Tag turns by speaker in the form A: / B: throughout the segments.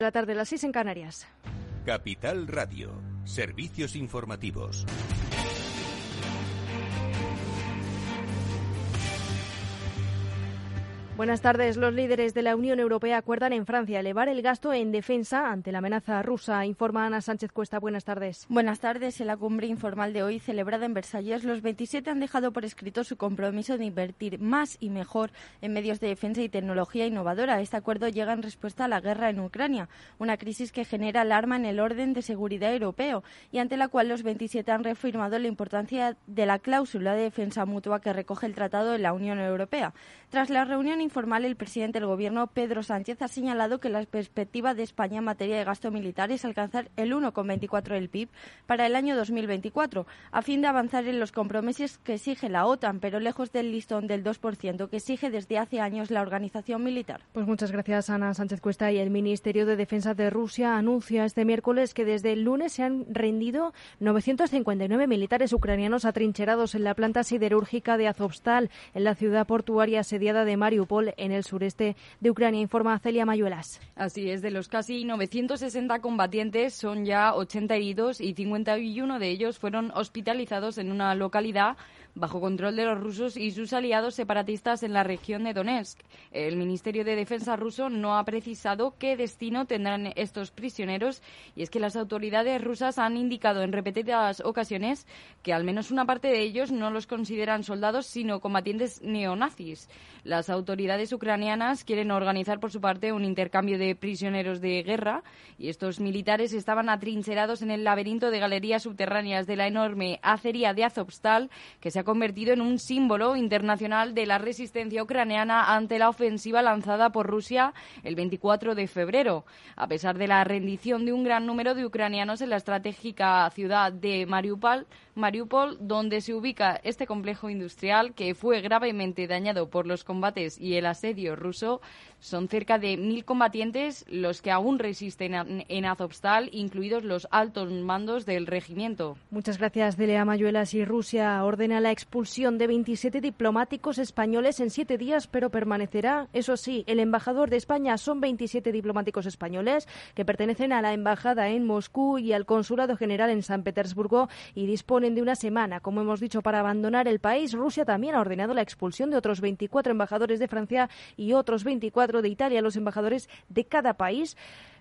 A: la tarde, las 6 en Canarias.
B: Capital Radio, servicios informativos.
A: Buenas tardes. Los líderes de la Unión Europea acuerdan en Francia elevar el gasto en defensa ante la amenaza rusa. Informa Ana Sánchez Cuesta. Buenas tardes.
C: Buenas tardes. En la cumbre informal de hoy, celebrada en Versalles, los 27 han dejado por escrito su compromiso de invertir más y mejor en medios de defensa y tecnología innovadora. Este acuerdo llega en respuesta a la guerra en Ucrania, una crisis que genera alarma en el orden de seguridad europeo y ante la cual los 27 han reafirmado la importancia de la cláusula de defensa mutua que recoge el Tratado de la Unión Europea. Tras la reunión informal, el presidente del Gobierno, Pedro Sánchez, ha señalado que la perspectiva de España en materia de gasto militar es alcanzar el 1,24 del PIB para el año 2024, a fin de avanzar en los compromisos que exige la OTAN, pero lejos del listón del 2% que exige desde hace años la organización militar.
A: Pues muchas gracias, Ana Sánchez Cuesta. Y el Ministerio de Defensa de Rusia anuncia este miércoles que desde el lunes se han rendido 959 militares ucranianos atrincherados en la planta siderúrgica de Azovstal, en la ciudad portuaria asediada de Mariupol, en el sureste de Ucrania, informa Celia Mayuelas.
D: Así es, de los casi 960 combatientes son ya 80 heridos y 51 de ellos fueron hospitalizados en una localidad bajo control de los rusos y sus aliados separatistas en la región de Donetsk. El Ministerio de Defensa ruso no ha precisado qué destino tendrán estos prisioneros y es que las autoridades rusas han indicado en repetidas ocasiones que al menos una parte de ellos no los consideran soldados sino combatientes neonazis. Las autoridades ucranianas quieren organizar por su parte un intercambio de prisioneros de guerra y estos militares estaban atrincherados en el laberinto de galerías subterráneas de la enorme acería de Azovstal que se ha convertido en un símbolo internacional de la resistencia ucraniana ante la ofensiva lanzada por Rusia el 24 de febrero. A pesar de la rendición de un gran número de ucranianos en la estratégica ciudad de Mariupol, Mariupol, donde se ubica este complejo industrial que fue gravemente dañado por los combates y el asedio ruso, son cerca de mil combatientes los que aún resisten en Azovstal, incluidos los altos mandos del regimiento.
A: Muchas gracias, Delia Mayuelas. Y Rusia ordena la expulsión de 27 diplomáticos españoles en siete días, pero permanecerá, eso sí, el embajador de España. Son 27 diplomáticos españoles que pertenecen a la embajada en Moscú y al consulado general en San Petersburgo y disponen de una semana, como hemos dicho, para abandonar el país. Rusia también ha ordenado la expulsión de otros 24 embajadores de Francia y otros 24 de Italia, los embajadores de cada país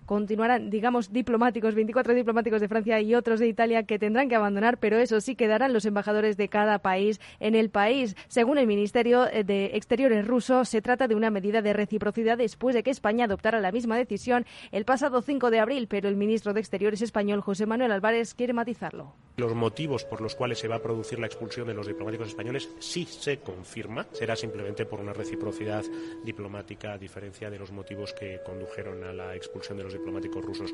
A: continuarán, digamos, diplomáticos, 24 diplomáticos de Francia y otros de Italia que tendrán que abandonar, pero eso sí quedarán los embajadores de cada país en el país. Según el Ministerio de Exteriores ruso, se trata de una medida de reciprocidad después de que España adoptara la misma decisión el pasado 5 de abril, pero el ministro de Exteriores español, José Manuel Álvarez, quiere matizarlo.
E: Los motivos por los cuales se va a producir la expulsión de los diplomáticos españoles sí se confirma. Será simplemente por una reciprocidad diplomática, a diferencia de los motivos que condujeron a la expulsión de los diplomáticos rusos.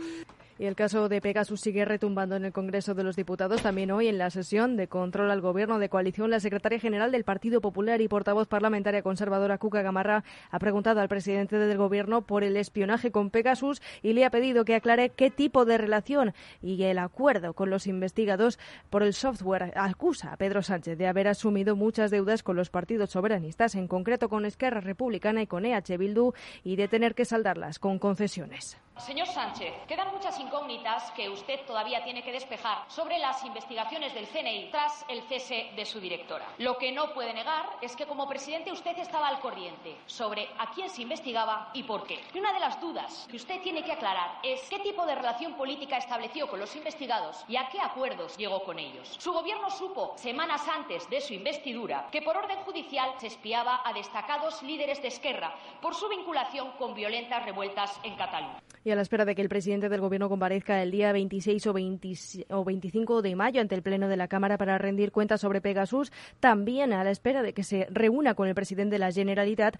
A: Y el caso de Pegasus sigue retumbando en el Congreso de los Diputados. También hoy, en la sesión de control al Gobierno de coalición, la secretaria general del Partido Popular y portavoz parlamentaria conservadora, Cuca Gamarra, ha preguntado al presidente del Gobierno por el espionaje con Pegasus y le ha pedido que aclare qué tipo de relación y el acuerdo con los investigados por el software. Acusa a Pedro Sánchez de haber asumido muchas deudas con los partidos soberanistas, en concreto con Esquerra Republicana y con EH Bildu, y de tener que saldarlas con concesiones.
F: Señor Sánchez, quedan muchas incógnitas que usted todavía tiene que despejar sobre las investigaciones del CNI tras el cese de su directora. Lo que no puede negar es que como presidente usted estaba al corriente sobre a quién se investigaba y por qué. Y una de las dudas que usted tiene que aclarar es qué tipo de relación política estableció con los investigados y a qué acuerdos llegó con ellos. Su gobierno supo, semanas antes de su investidura, que por orden judicial se espiaba a destacados líderes de Esquerra por su vinculación con violentas revueltas en Cataluña
A: y a la espera de que el presidente del Gobierno comparezca el día 26 o, 25 de mayo ante el Pleno de la Cámara para rendir cuentas sobre Pegasus, también a la espera de que se reúna con el presidente de la Generalitat,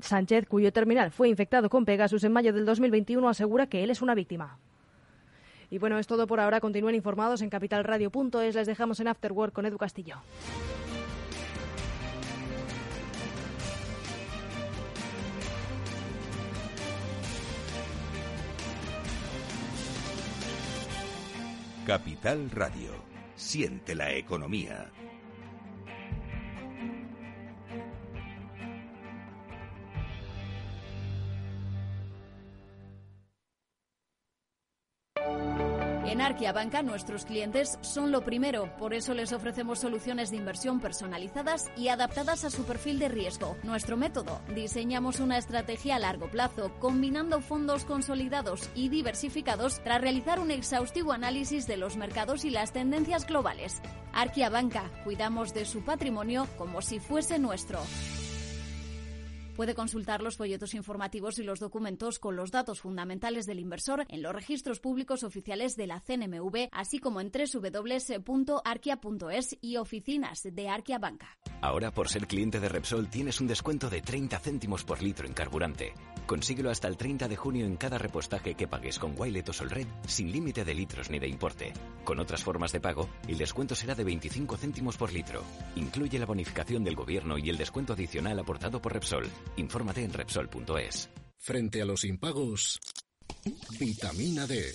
A: Sánchez, cuyo terminal fue infectado con Pegasus en mayo del 2021, asegura que él es una víctima. Y bueno, es todo por ahora. Continúen informados en capitalradio.es. Les dejamos en Afterwork con Edu Castillo.
B: Capital Radio. Siente la economía.
G: En Arquia Banca nuestros clientes son lo primero, por eso les ofrecemos soluciones de inversión personalizadas y adaptadas a su perfil de riesgo. Nuestro método, diseñamos una estrategia a largo plazo, combinando fondos consolidados y diversificados tras realizar un exhaustivo análisis de los mercados y las tendencias globales. Arquia Banca, cuidamos de su patrimonio como si fuese nuestro. Puede consultar los folletos informativos y los documentos con los datos fundamentales del inversor en los registros públicos oficiales de la CNMV, así como en www.arquia.es y oficinas de Arquia Banca.
H: Ahora, por ser cliente de Repsol, tienes un descuento de 30 céntimos por litro en carburante. Consíguelo hasta el 30 de junio en cada repostaje que pagues con Wilet o Solred, sin límite de litros ni de importe. Con otras formas de pago, el descuento será de 25 céntimos por litro. Incluye la bonificación del gobierno y el descuento adicional aportado por Repsol. Infórmate en Repsol.es.
I: Frente a los impagos, vitamina D,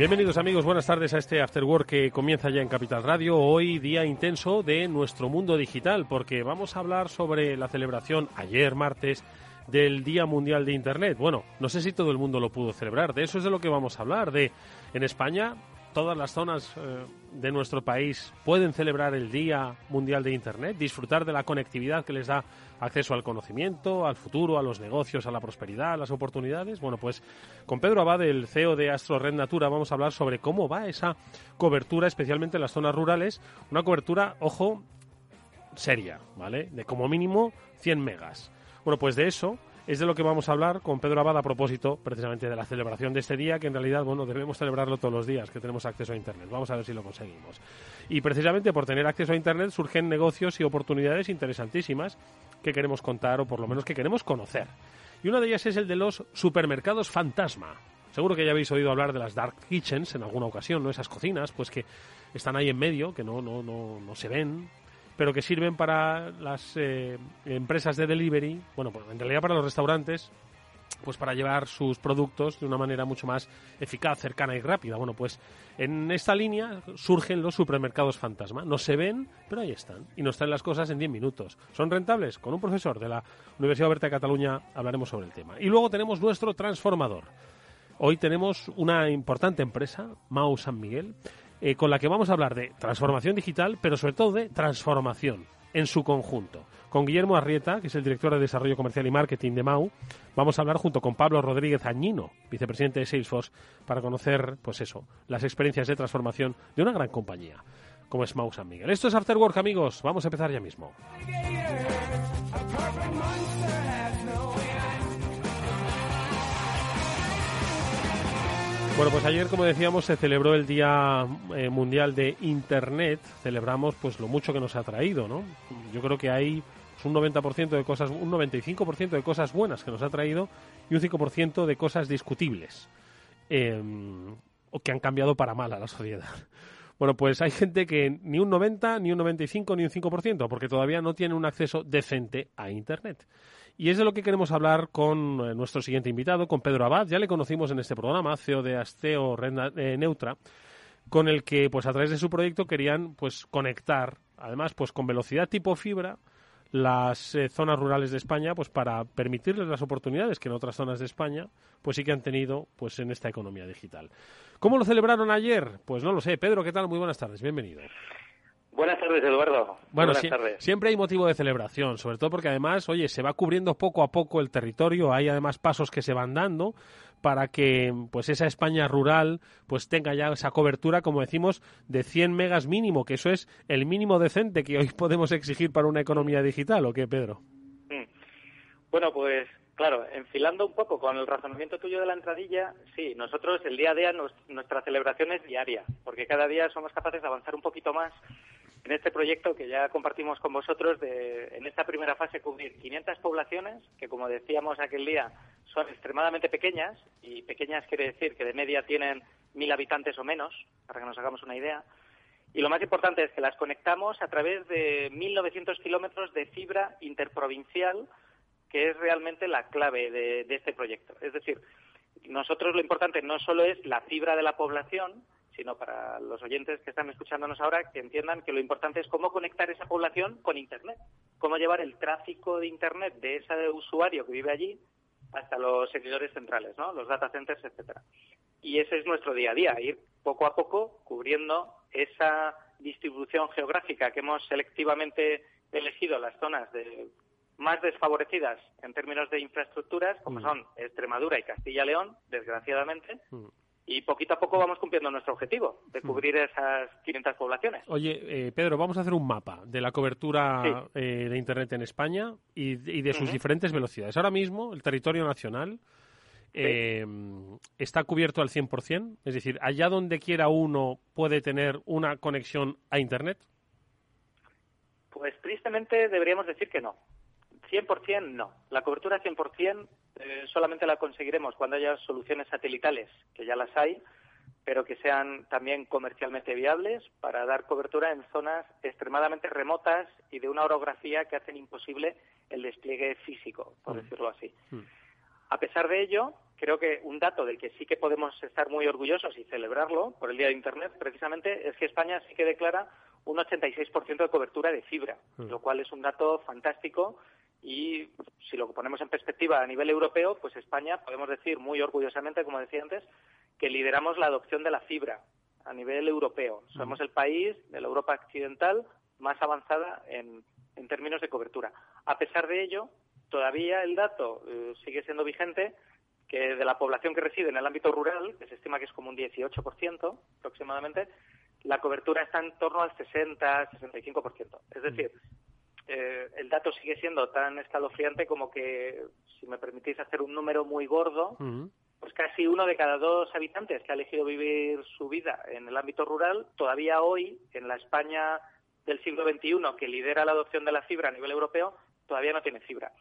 J: Bienvenidos amigos, buenas tardes a este After Work que comienza ya en Capital Radio. Hoy día intenso de nuestro mundo digital porque vamos a hablar sobre la celebración ayer martes del Día Mundial de Internet. Bueno, no sé si todo el mundo lo pudo celebrar, de eso es de lo que vamos a hablar, de en España todas las zonas eh, de nuestro país pueden celebrar el Día Mundial de Internet, disfrutar de la conectividad que les da acceso al conocimiento, al futuro, a los negocios, a la prosperidad, a las oportunidades. Bueno, pues con Pedro Abad, el CEO de Astro Red Natura, vamos a hablar sobre cómo va esa cobertura, especialmente en las zonas rurales. Una cobertura, ojo, seria, ¿vale? De como mínimo 100 megas. Bueno, pues de eso es de lo que vamos a hablar con Pedro Abad a propósito precisamente de la celebración de este día, que en realidad, bueno, debemos celebrarlo todos los días, que tenemos acceso a Internet. Vamos a ver si lo conseguimos. Y precisamente por tener acceso a Internet surgen negocios y oportunidades interesantísimas que queremos contar o por lo menos que queremos conocer. Y una de ellas es el de los supermercados fantasma. Seguro que ya habéis oído hablar de las dark kitchens en alguna ocasión, ¿no? Esas cocinas, pues que están ahí en medio, que no, no, no, no se ven, pero que sirven para las eh, empresas de delivery, bueno, pues en realidad para los restaurantes, pues para llevar sus productos de una manera mucho más eficaz, cercana y rápida. Bueno, pues en esta línea surgen los supermercados fantasma. No se ven, pero ahí están. Y nos traen las cosas en 10 minutos. ¿Son rentables? Con un profesor de la Universidad Oberta de Cataluña hablaremos sobre el tema. Y luego tenemos nuestro transformador. Hoy tenemos una importante empresa, Mau San Miguel, eh, con la que vamos a hablar de transformación digital, pero sobre todo de transformación en su conjunto. Con Guillermo Arrieta, que es el director de Desarrollo Comercial y Marketing de MAU, vamos a hablar junto con Pablo Rodríguez Añino, vicepresidente de Salesforce, para conocer, pues eso, las experiencias de transformación de una gran compañía como es MAU San Miguel. Esto es After Work, amigos. Vamos a empezar ya mismo. Bueno, pues ayer, como decíamos, se celebró el Día eh, Mundial de Internet. Celebramos pues lo mucho que nos ha traído, ¿no? Yo creo que hay pues, un 90% de cosas, un 95% de cosas buenas que nos ha traído y un 5% de cosas discutibles em, o que han cambiado para mal a la sociedad. Bueno, pues hay gente que ni un 90, ni un 95, ni un 5%, porque todavía no tiene un acceso decente a Internet. Y es de lo que queremos hablar con eh, nuestro siguiente invitado, con Pedro Abad. Ya le conocimos en este programa, CEO de Asteo Red eh, Neutra, con el que, pues a través de su proyecto, querían pues conectar, además, pues con velocidad tipo fibra, las eh, zonas rurales de España, pues para permitirles las oportunidades que en otras zonas de España, pues sí que han tenido, pues en esta economía digital. ¿Cómo lo celebraron ayer? Pues no lo sé. Pedro, ¿qué tal? Muy buenas tardes. Bienvenido.
K: Buenas tardes, Eduardo.
J: Bueno, siempre hay motivo de celebración, sobre todo porque además, oye, se va cubriendo poco a poco el territorio, hay además pasos que se van dando para que pues esa España rural pues tenga ya esa cobertura, como decimos, de 100 megas mínimo, que eso es el mínimo decente que hoy podemos exigir para una economía digital, ¿o qué, Pedro?
K: Mm. Bueno, pues claro, enfilando un poco con el razonamiento tuyo de la entradilla, sí, nosotros el día a día nuestra celebración es diaria, porque cada día somos capaces de avanzar un poquito más en este proyecto que ya compartimos con vosotros de, en esta primera fase, cubrir 500 poblaciones que, como decíamos aquel día, son extremadamente pequeñas y pequeñas quiere decir que de media tienen mil habitantes o menos, para que nos hagamos una idea. Y lo más importante es que las conectamos a través de 1.900 kilómetros de fibra interprovincial, que es realmente la clave de, este proyecto. Es decir, nosotros lo importante no solo es la fibra de la población, sino para los oyentes que están escuchándonos ahora que entiendan que lo importante es cómo conectar esa población con Internet, cómo llevar el tráfico de Internet de ese usuario que vive allí hasta los servidores centrales, ¿no? los data centers, etcétera. Y ese es nuestro día a día, ir poco a poco cubriendo esa distribución geográfica que hemos selectivamente elegido las zonas de más desfavorecidas en términos de infraestructuras, como mm. son Extremadura y Castilla-León, desgraciadamente, mm y poquito a poco vamos cumpliendo nuestro objetivo de hmm. cubrir esas 500 poblaciones.
J: Oye, eh, Pedro, vamos a hacer un mapa de la cobertura eh, de Internet en España y, de sus diferentes velocidades. Ahora mismo, el territorio nacional eh, está cubierto al 100%, es decir, allá donde quiera uno puede tener una conexión a Internet.
K: Pues tristemente deberíamos decir que no. 100% no. La cobertura 100% eh, solamente la conseguiremos cuando haya soluciones satelitales, que ya las hay, pero que sean también comercialmente viables para dar cobertura en zonas extremadamente remotas y de una orografía que hacen imposible el despliegue físico, por mm. decirlo así. Mm. A pesar de ello, creo que un dato del que sí que podemos estar muy orgullosos y celebrarlo por el Día de Internet, precisamente, es que España sí que declara un 86% de cobertura de fibra, mm. lo cual es un dato fantástico y si lo ponemos en perspectiva a nivel europeo, pues España, podemos decir muy orgullosamente, como decía antes, que lideramos la adopción de la fibra a nivel europeo. Somos el país de la Europa occidental más avanzada en, en términos de cobertura. A pesar de ello, todavía el dato eh, sigue siendo vigente que de la población que reside en el ámbito rural, que se estima que es como un 18% aproximadamente, la cobertura está en torno al 60-65%. Es decir, eh, el dato sigue siendo tan escalofriante como que, si me permitís hacer un número muy gordo, pues casi uno de cada dos habitantes que ha elegido vivir su vida en el ámbito rural, todavía hoy, en la España del siglo XXI, que lidera la adopción de la fibra a nivel europeo, todavía no tiene fibra.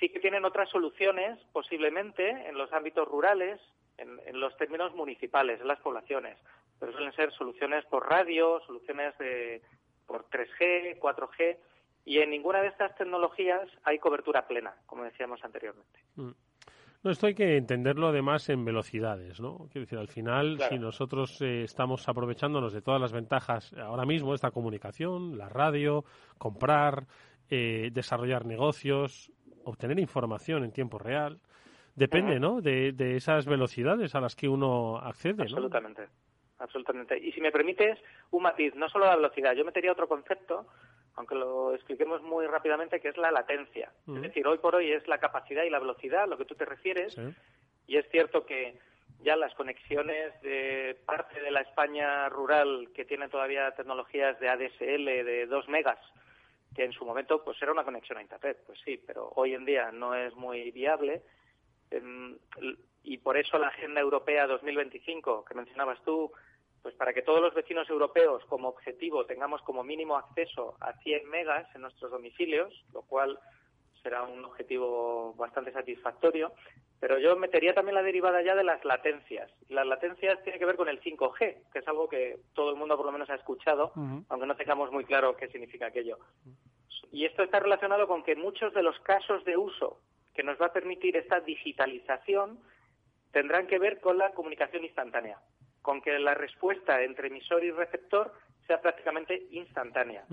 K: Sí que tienen otras soluciones, posiblemente, en los ámbitos rurales, en, en los términos municipales, en las poblaciones, pero suelen ser soluciones por radio, soluciones de, por 3G, 4G, y en ninguna de estas tecnologías hay cobertura plena, como decíamos anteriormente.
J: Mm. No, esto hay que entenderlo además en velocidades, ¿no? Quiero decir, al final, si nosotros eh, estamos aprovechándonos de todas las ventajas ahora mismo esta comunicación, la radio, comprar, eh, desarrollar negocios, obtener información en tiempo real, depende, ¿no? De, de, esas velocidades a las que uno accede,
K: Absolutamente, absolutamente. Y si me permites, un matiz, no solo la velocidad, yo metería otro concepto aunque lo expliquemos muy rápidamente, que es la latencia. Es decir, hoy por hoy es la capacidad y la velocidad, lo que tú te refieres, y es cierto que ya las conexiones de parte de la España rural que tiene todavía tecnologías de ADSL de 2 megas, que en su momento pues era una conexión a Internet, pues sí, pero hoy en día no es muy viable. Em, y por eso la Agenda Europea 2025, que mencionabas tú, pues para que todos los vecinos europeos como objetivo tengamos como mínimo acceso a 100 megas en nuestros domicilios, lo cual será un objetivo bastante satisfactorio, pero yo metería también la derivada ya de las latencias. Las latencias tienen que ver con el 5G, que es algo que todo el mundo por lo menos ha escuchado, aunque no tengamos muy claro qué significa aquello. Y esto está relacionado con que muchos de los casos de uso que nos va a permitir esta digitalización tendrán que ver con la comunicación instantánea con que la respuesta entre emisor y receptor sea prácticamente instantánea.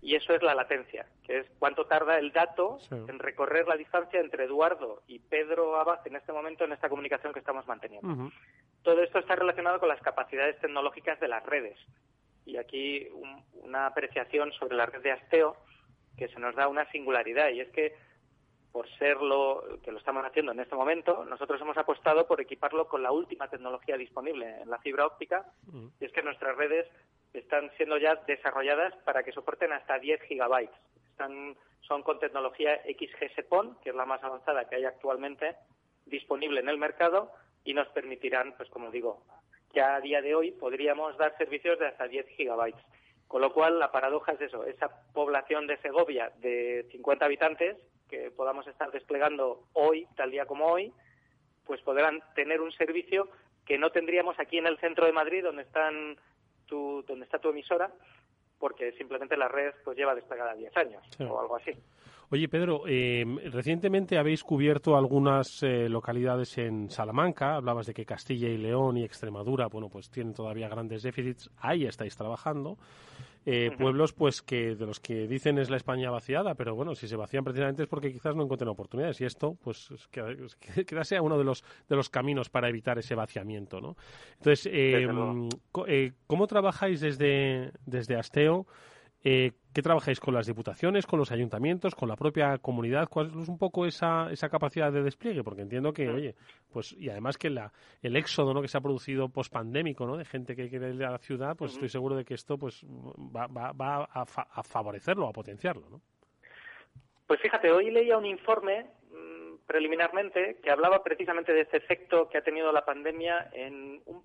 K: Y eso es la latencia, que es cuánto tarda el dato en recorrer la distancia entre Eduardo y Pedro Abad en este momento en esta comunicación que estamos manteniendo. Todo esto está relacionado con las capacidades tecnológicas de las redes. Y aquí una apreciación sobre la red de Asteo que se nos da una singularidad y es que por ser lo que lo estamos haciendo en este momento, nosotros hemos apostado por equiparlo con la última tecnología disponible en la fibra óptica, mm. y es que nuestras redes están siendo ya desarrolladas para que soporten hasta 10 gigabytes. Están, son con tecnología XGS-PON, que es la más avanzada que hay actualmente disponible en el mercado, y nos permitirán, pues como digo, ya a día de hoy podríamos dar servicios de hasta 10 gigabytes. Con lo cual, la paradoja es eso, esa población de Segovia de 50 habitantes que podamos estar desplegando hoy, tal día como hoy, pues podrán tener un servicio que no tendríamos aquí en el centro de Madrid, donde están tu, donde está tu emisora, porque simplemente la red pues lleva desplegada 10 años o algo así.
J: Oye, Pedro, eh, recientemente habéis cubierto algunas eh, localidades en Salamanca. Hablabas de que Castilla y León y Extremadura, bueno, pues tienen todavía grandes déficits. Ahí estáis trabajando. Eh, pueblos, pues, que de los que dicen es la España vaciada, pero bueno, si se vacían precisamente es porque quizás no encuentren oportunidades. Y esto, pues, quizás sea uno de los, de los caminos para evitar ese vaciamiento, ¿no? Entonces, ¿cómo trabajáis desde, desde Asteo? Eh, ¿Qué trabajáis con las diputaciones, con los ayuntamientos, con la propia comunidad? ¿Cuál es un poco esa, esa capacidad de despliegue? Porque entiendo que, oye, pues y además que la, el éxodo ¿no? que se ha producido pospandémico, ¿no? De gente que quiere ir a la ciudad, pues estoy seguro de que esto pues va, va, va a, favorecerlo, a potenciarlo, ¿no?
K: Pues fíjate, hoy leía un informe mm, preliminarmente que hablaba precisamente de ese efecto que ha tenido la pandemia en un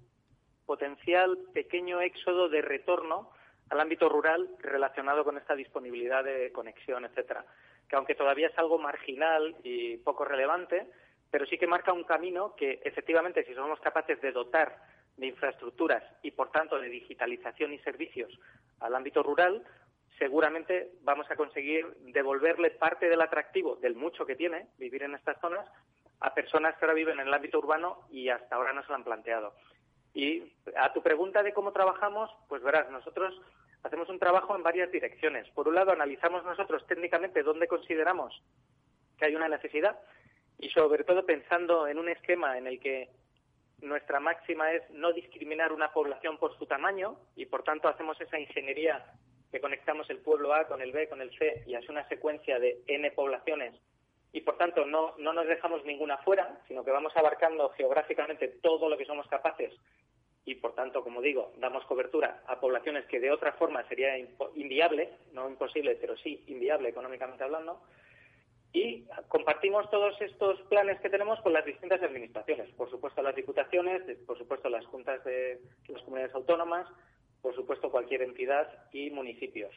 K: potencial pequeño éxodo de retorno al ámbito rural relacionado con esta disponibilidad de conexión, etcétera, que aunque todavía es algo marginal y poco relevante, pero sí que marca un camino que efectivamente si somos capaces de dotar de infraestructuras y por tanto de digitalización y servicios al ámbito rural, seguramente vamos a conseguir devolverle parte del atractivo, del mucho que tiene vivir en estas zonas, a personas que ahora viven en el ámbito urbano y hasta ahora no se lo han planteado. Y a tu pregunta de cómo trabajamos, pues verás, nosotros hacemos un trabajo en varias direcciones. Por un lado, analizamos nosotros técnicamente dónde consideramos que hay una necesidad y sobre todo pensando en un esquema en el que nuestra máxima es no discriminar una población por su tamaño y por tanto hacemos esa ingeniería que conectamos el pueblo A con el B, con el C y hace una secuencia de N poblaciones y por tanto no, no nos dejamos ninguna fuera, sino que vamos abarcando geográficamente todo lo que somos capaces y por tanto, como digo, damos cobertura a poblaciones que de otra forma sería inviable, no imposible, pero sí inviable económicamente hablando. Y compartimos todos estos planes que tenemos con las distintas administraciones, por supuesto las diputaciones, por supuesto las juntas de las comunidades autónomas, por supuesto cualquier entidad y municipios.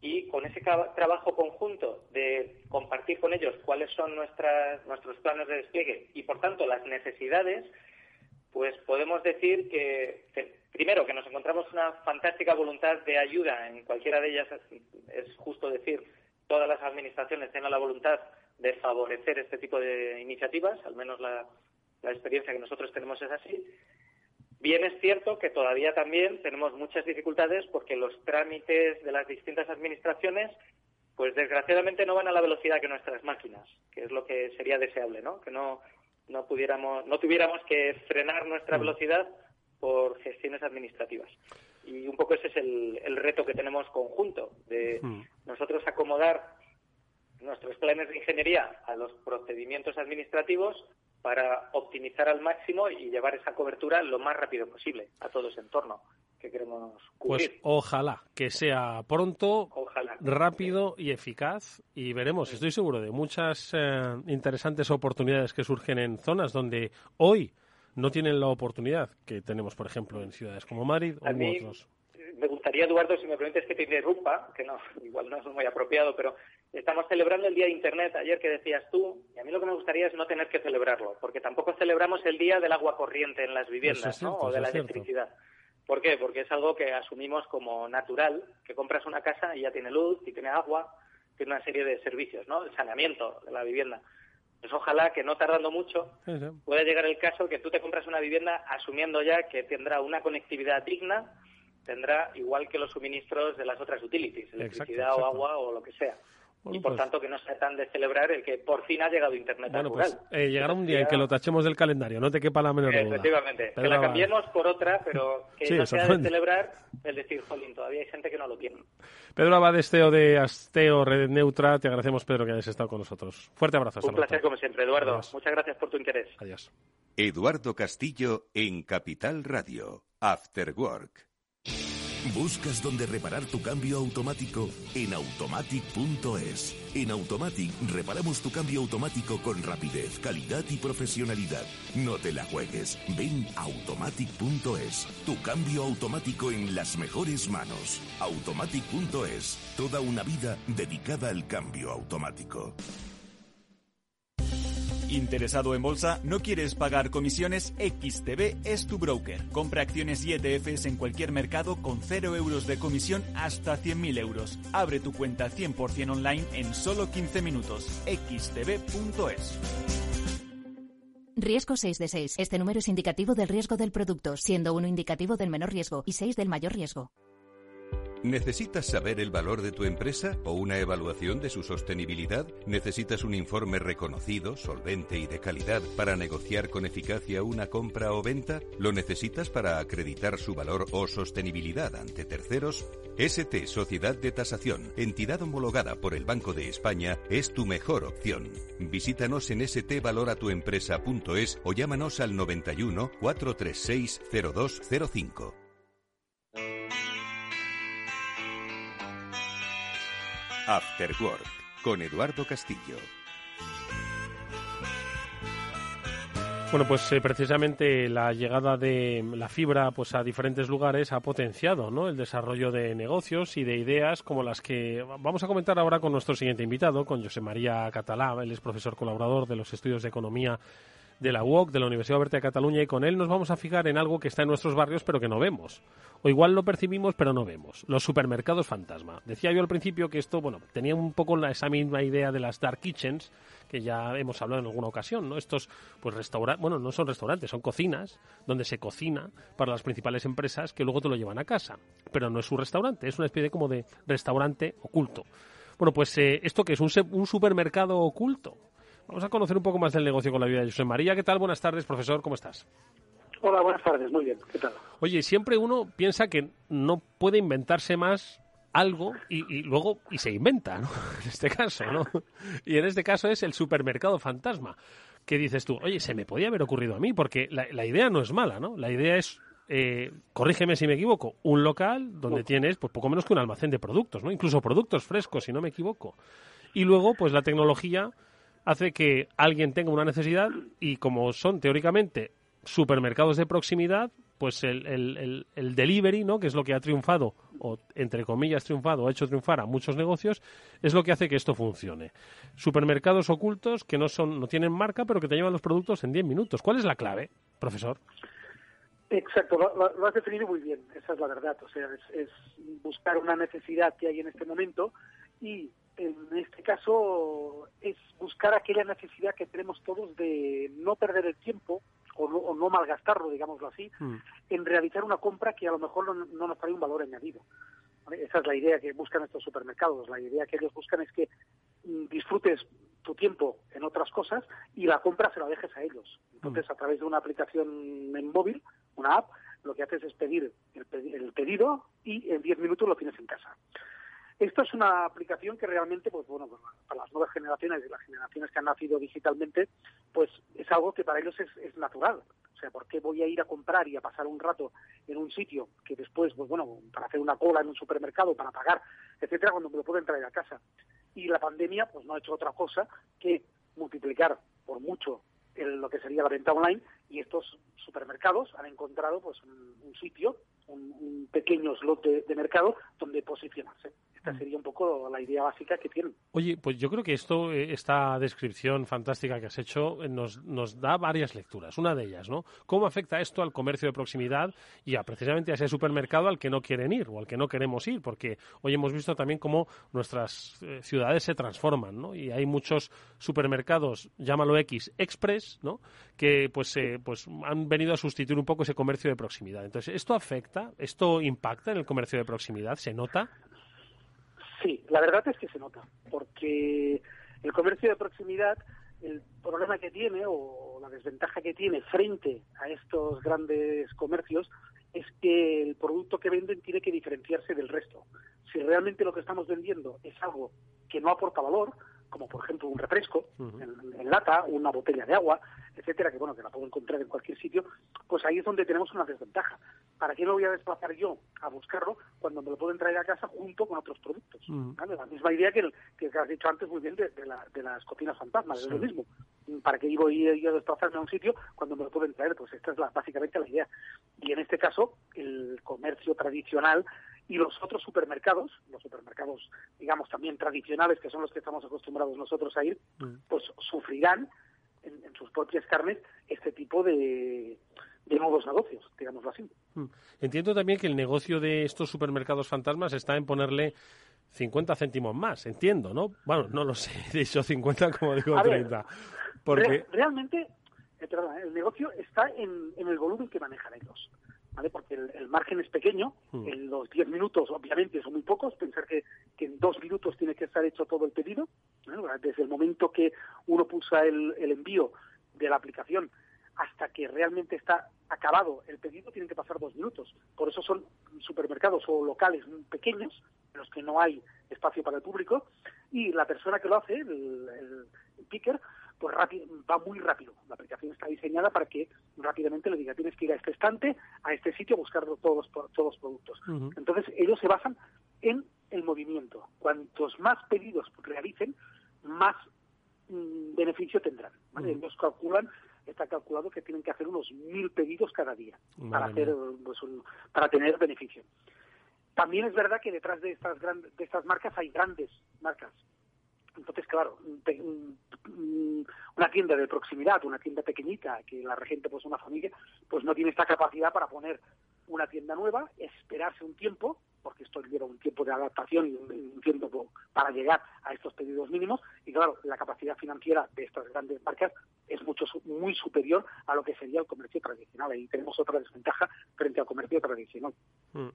K: Y con ese trabajo conjunto de compartir con ellos cuáles son nuestras, nuestros planes de despliegue y, por tanto, las necesidades, pues podemos decir que, primero, que nos encontramos una fantástica voluntad de ayuda en cualquiera de ellas, es, justo decir, todas las administraciones tienen la voluntad de favorecer este tipo de iniciativas, al menos la, la experiencia que nosotros tenemos es así. Bien es cierto que todavía también tenemos muchas dificultades porque los trámites de las distintas administraciones pues desgraciadamente no van a la velocidad que nuestras máquinas, que es lo que sería deseable, ¿no? Que no no pudiéramos, no tuviéramos que frenar nuestra mm. velocidad por gestiones administrativas. Y un poco ese es el, reto que tenemos conjunto, de mm. nosotros acomodar nuestros planes de ingeniería a los procedimientos administrativos para optimizar al máximo y llevar esa cobertura lo más rápido posible a todo ese entorno que queremos cubrir.
J: Pues ojalá que sea pronto, rápido y eficaz y veremos, estoy seguro de muchas eh, interesantes oportunidades que surgen en zonas donde hoy no tienen la oportunidad que tenemos, por ejemplo, en ciudades como Madrid o otros
K: me gustaría, Eduardo, si me permites que te interrumpa, que no, igual no es muy apropiado, pero estamos celebrando el Día de Internet ayer que decías tú, y a mí lo que me gustaría es no tener que celebrarlo, porque tampoco celebramos el Día del agua corriente en las viviendas, ¿no? O de la electricidad. ¿Por qué? Porque es algo que asumimos como natural, que compras una casa y ya tiene luz, y tiene agua, tiene una serie de servicios, ¿no? El saneamiento de la vivienda. Pues ojalá que no tardando mucho pueda llegar el caso que tú te compras una vivienda asumiendo ya que tendrá una conectividad digna, tendrá igual que los suministros de las otras utilities, electricidad o agua o lo que sea y por pues tanto que no sea tan de celebrar el que por fin ha llegado Internet bueno, pues,
J: eh, llegará un día en que lo tachemos del calendario, no te quepa la menor duda.
K: Efectivamente, que la cambiemos por otra, pero que no sea de celebrar el decir, jolín, todavía hay gente que no lo tiene.
J: Pedro Abadesteo de Asteo Red Neutra, te agradecemos, Pedro, que hayas estado con nosotros. Fuerte abrazo.
K: Un placer, como siempre, Eduardo. Muchas gracias por tu interés.
J: Adiós.
B: Eduardo Castillo en Capital Radio, After Work.
L: ¿Buscas dónde reparar tu cambio automático? En automatic.es. En Automatic reparamos tu cambio automático con rapidez, calidad y profesionalidad. No te la juegues. Ven automatic.es. Tu cambio automático en las mejores manos. Automatic.es. Toda una vida dedicada al cambio automático.
M: ¿Interesado en bolsa? ¿No quieres pagar comisiones? XTB es tu broker. Compra acciones y ETFs en cualquier mercado con 0 euros de comisión hasta 100.000 euros. Abre tu cuenta 100% online en solo 15 minutos. xtb.es.
N: Riesgo 6 de 6. Este número es indicativo del riesgo del producto, siendo uno indicativo del menor riesgo y 6 del mayor riesgo.
B: ¿Necesitas saber el valor de tu empresa o una evaluación de su sostenibilidad? ¿Necesitas un informe reconocido, solvente y de calidad para negociar con eficacia una compra o venta? ¿Lo necesitas para acreditar su valor o sostenibilidad ante terceros? ST Sociedad de Tasación, entidad homologada por el Banco de España, es tu mejor opción. Visítanos en stvaloratuempresa.es o llámanos al 91 436 0205. After Work con Eduardo Castillo.
J: Bueno, pues eh, precisamente la llegada de la fibra pues a diferentes lugares ha potenciado ¿no? el desarrollo de negocios y de ideas como las que vamos a comentar ahora con nuestro siguiente invitado, con José María Catalá. Él es profesor colaborador de los estudios de economía de la UOC, de la Universidad Oberta de Cataluña, y con él nos vamos a fijar en algo que está en nuestros barrios pero que no vemos. O igual lo percibimos pero no vemos. Los supermercados fantasma. Decía yo al principio que esto, bueno, tenía un poco esa misma idea de las dark kitchens, que ya hemos hablado en alguna ocasión, ¿no? Estos, pues restaurantes, bueno, no son restaurantes, son cocinas, donde se cocina para las principales empresas que luego te lo llevan a casa. Pero no es un restaurante, es una especie como de restaurante oculto. Bueno, pues eh, esto que es un supermercado oculto, Vamos a conocer un poco más del negocio con la vida de José María. ¿Qué tal? Buenas tardes, profesor. ¿Cómo estás?
O: Hola, buenas tardes. Muy bien. ¿Qué tal?
J: Oye, siempre uno piensa que no puede inventarse más algo y, luego y se inventa, ¿no? En este caso, ¿no? Y en este caso es el supermercado fantasma. ¿Qué dices tú? Oye, se me podía haber ocurrido a mí porque la, idea no es mala, ¿no? La idea es eh, corrígeme si me equivoco, un local donde tienes pues poco menos que un almacén de productos, ¿no? Incluso productos frescos, si no me equivoco. Y luego, pues la tecnología hace que alguien tenga una necesidad y como son teóricamente supermercados de proximidad, pues el, el, el, delivery, ¿no? que es lo que ha triunfado, o entre comillas triunfado, ha hecho triunfar a muchos negocios, es lo que hace que esto funcione. Supermercados ocultos que no, son, no tienen marca, pero que te llevan los productos en 10 minutos. ¿Cuál es la clave, profesor?
O: Exacto, lo, has definido muy bien, esa es la verdad. O sea, es buscar una necesidad que hay en este momento y en este caso es buscar aquella necesidad que tenemos todos de no perder el tiempo o no, malgastarlo, digámoslo así, mm. en realizar una compra que a lo mejor no, nos trae un valor añadido. Esa es la idea que buscan estos supermercados. La idea que ellos buscan es que mm, disfrutes tu tiempo en otras cosas y la compra se la dejes a ellos. Entonces, mm. a través de una aplicación en móvil, una app, lo que haces es pedir el, pedido y en 10 minutos lo tienes en casa. Esto es una aplicación que realmente, pues bueno, para las nuevas generaciones y las generaciones que han nacido digitalmente, pues es algo que para ellos es, natural. O sea, ¿por qué voy a ir a comprar y a pasar un rato en un sitio que después, pues bueno, para hacer una cola en un supermercado, para pagar, etcétera, cuando me lo pueden traer a casa? Y la pandemia, pues no ha hecho otra cosa que multiplicar por mucho lo que sería la venta online y estos supermercados han encontrado pues un, sitio, un, pequeño slot de mercado donde posicionarse. Esta mm. sería un poco la idea básica que tienen.
J: Oye, pues yo creo que esto, eh, esta descripción fantástica que has hecho, eh, nos, nos da varias lecturas. Una de ellas, ¿no? ¿Cómo afecta esto al comercio de proximidad y a precisamente a ese supermercado al que no quieren ir o al que no queremos ir? Porque hoy hemos visto también cómo nuestras eh, ciudades se transforman, ¿no? Y hay muchos supermercados, llámalo X, express, ¿no? Que pues, pues han venido a sustituir un poco ese comercio de proximidad. Entonces, ¿esto afecta? ¿Esto impacta en el comercio de proximidad? ¿Se nota?
O: Sí, la verdad es que se nota, porque el comercio de proximidad, el problema que tiene o la desventaja que tiene frente a estos grandes comercios es que el producto que venden tiene que diferenciarse del resto. Si realmente lo que estamos vendiendo es algo que no aporta valor, como por ejemplo un refresco en, lata, una botella de agua, etcétera, que bueno, que la puedo encontrar en cualquier sitio, pues ahí es donde tenemos una desventaja. ¿Para qué lo voy a desplazar yo a buscarlo cuando me lo pueden traer a casa junto con otros productos? La misma idea que, el, que has dicho antes muy bien de, las cocinas fantasmas, es lo mismo. ¿Para qué voy yo a desplazarme a un sitio cuando me lo pueden traer? Pues esta es la, básicamente la idea. Y en este caso, el comercio tradicional y los otros supermercados, los supermercados, digamos, también tradicionales, que son los que estamos acostumbrados nosotros a ir, mm. pues sufrirán en, sus propias carnes este tipo de, de nuevos negocios, digámoslo así.
J: Mm. Entiendo también que el negocio de estos supermercados fantasmas está en ponerle 50 céntimos más, entiendo, ¿no? Bueno, no lo sé, he dicho 50 como digo 30. porque...
O: realmente, eh, el negocio está en, en el volumen que manejan ellos. ¿Vale? Porque el, margen es pequeño, en los 10 minutos obviamente son muy pocos, pensar que, que, en dos minutos tiene que estar hecho todo el pedido, desde el momento que uno pulsa el, el envío de la aplicación hasta que realmente está acabado el pedido tienen que pasar dos minutos. Por eso son supermercados o locales pequeños en los que no hay espacio para el público y la persona que lo hace, el, el picker, pues rápido, va muy rápido. La aplicación está diseñada para que rápidamente le diga, tienes que ir a este estante, a este sitio, a buscar todos los, todos los productos. Entonces, ellos se basan en el movimiento. Cuantos más pedidos realicen, más mm, beneficio tendrán. Ellos calculan, está calculado que tienen que hacer unos mil pedidos cada día para, hacer, pues, para tener beneficio. También es verdad que detrás de estas, grandes, de estas marcas hay grandes marcas entonces, claro, una tienda de proximidad, una tienda pequeñita, que la regente pues una familia, pues no tiene esta capacidad para poner una tienda nueva, esperarse un tiempo, porque esto lleva un tiempo de adaptación y un tiempo para llegar a estos pedidos mínimos, y claro, la capacidad financiera de estas grandes marcas es mucho muy superior a lo que sería el comercio tradicional. Ahí tenemos otra desventaja frente al comercio tradicional.
J: Mm.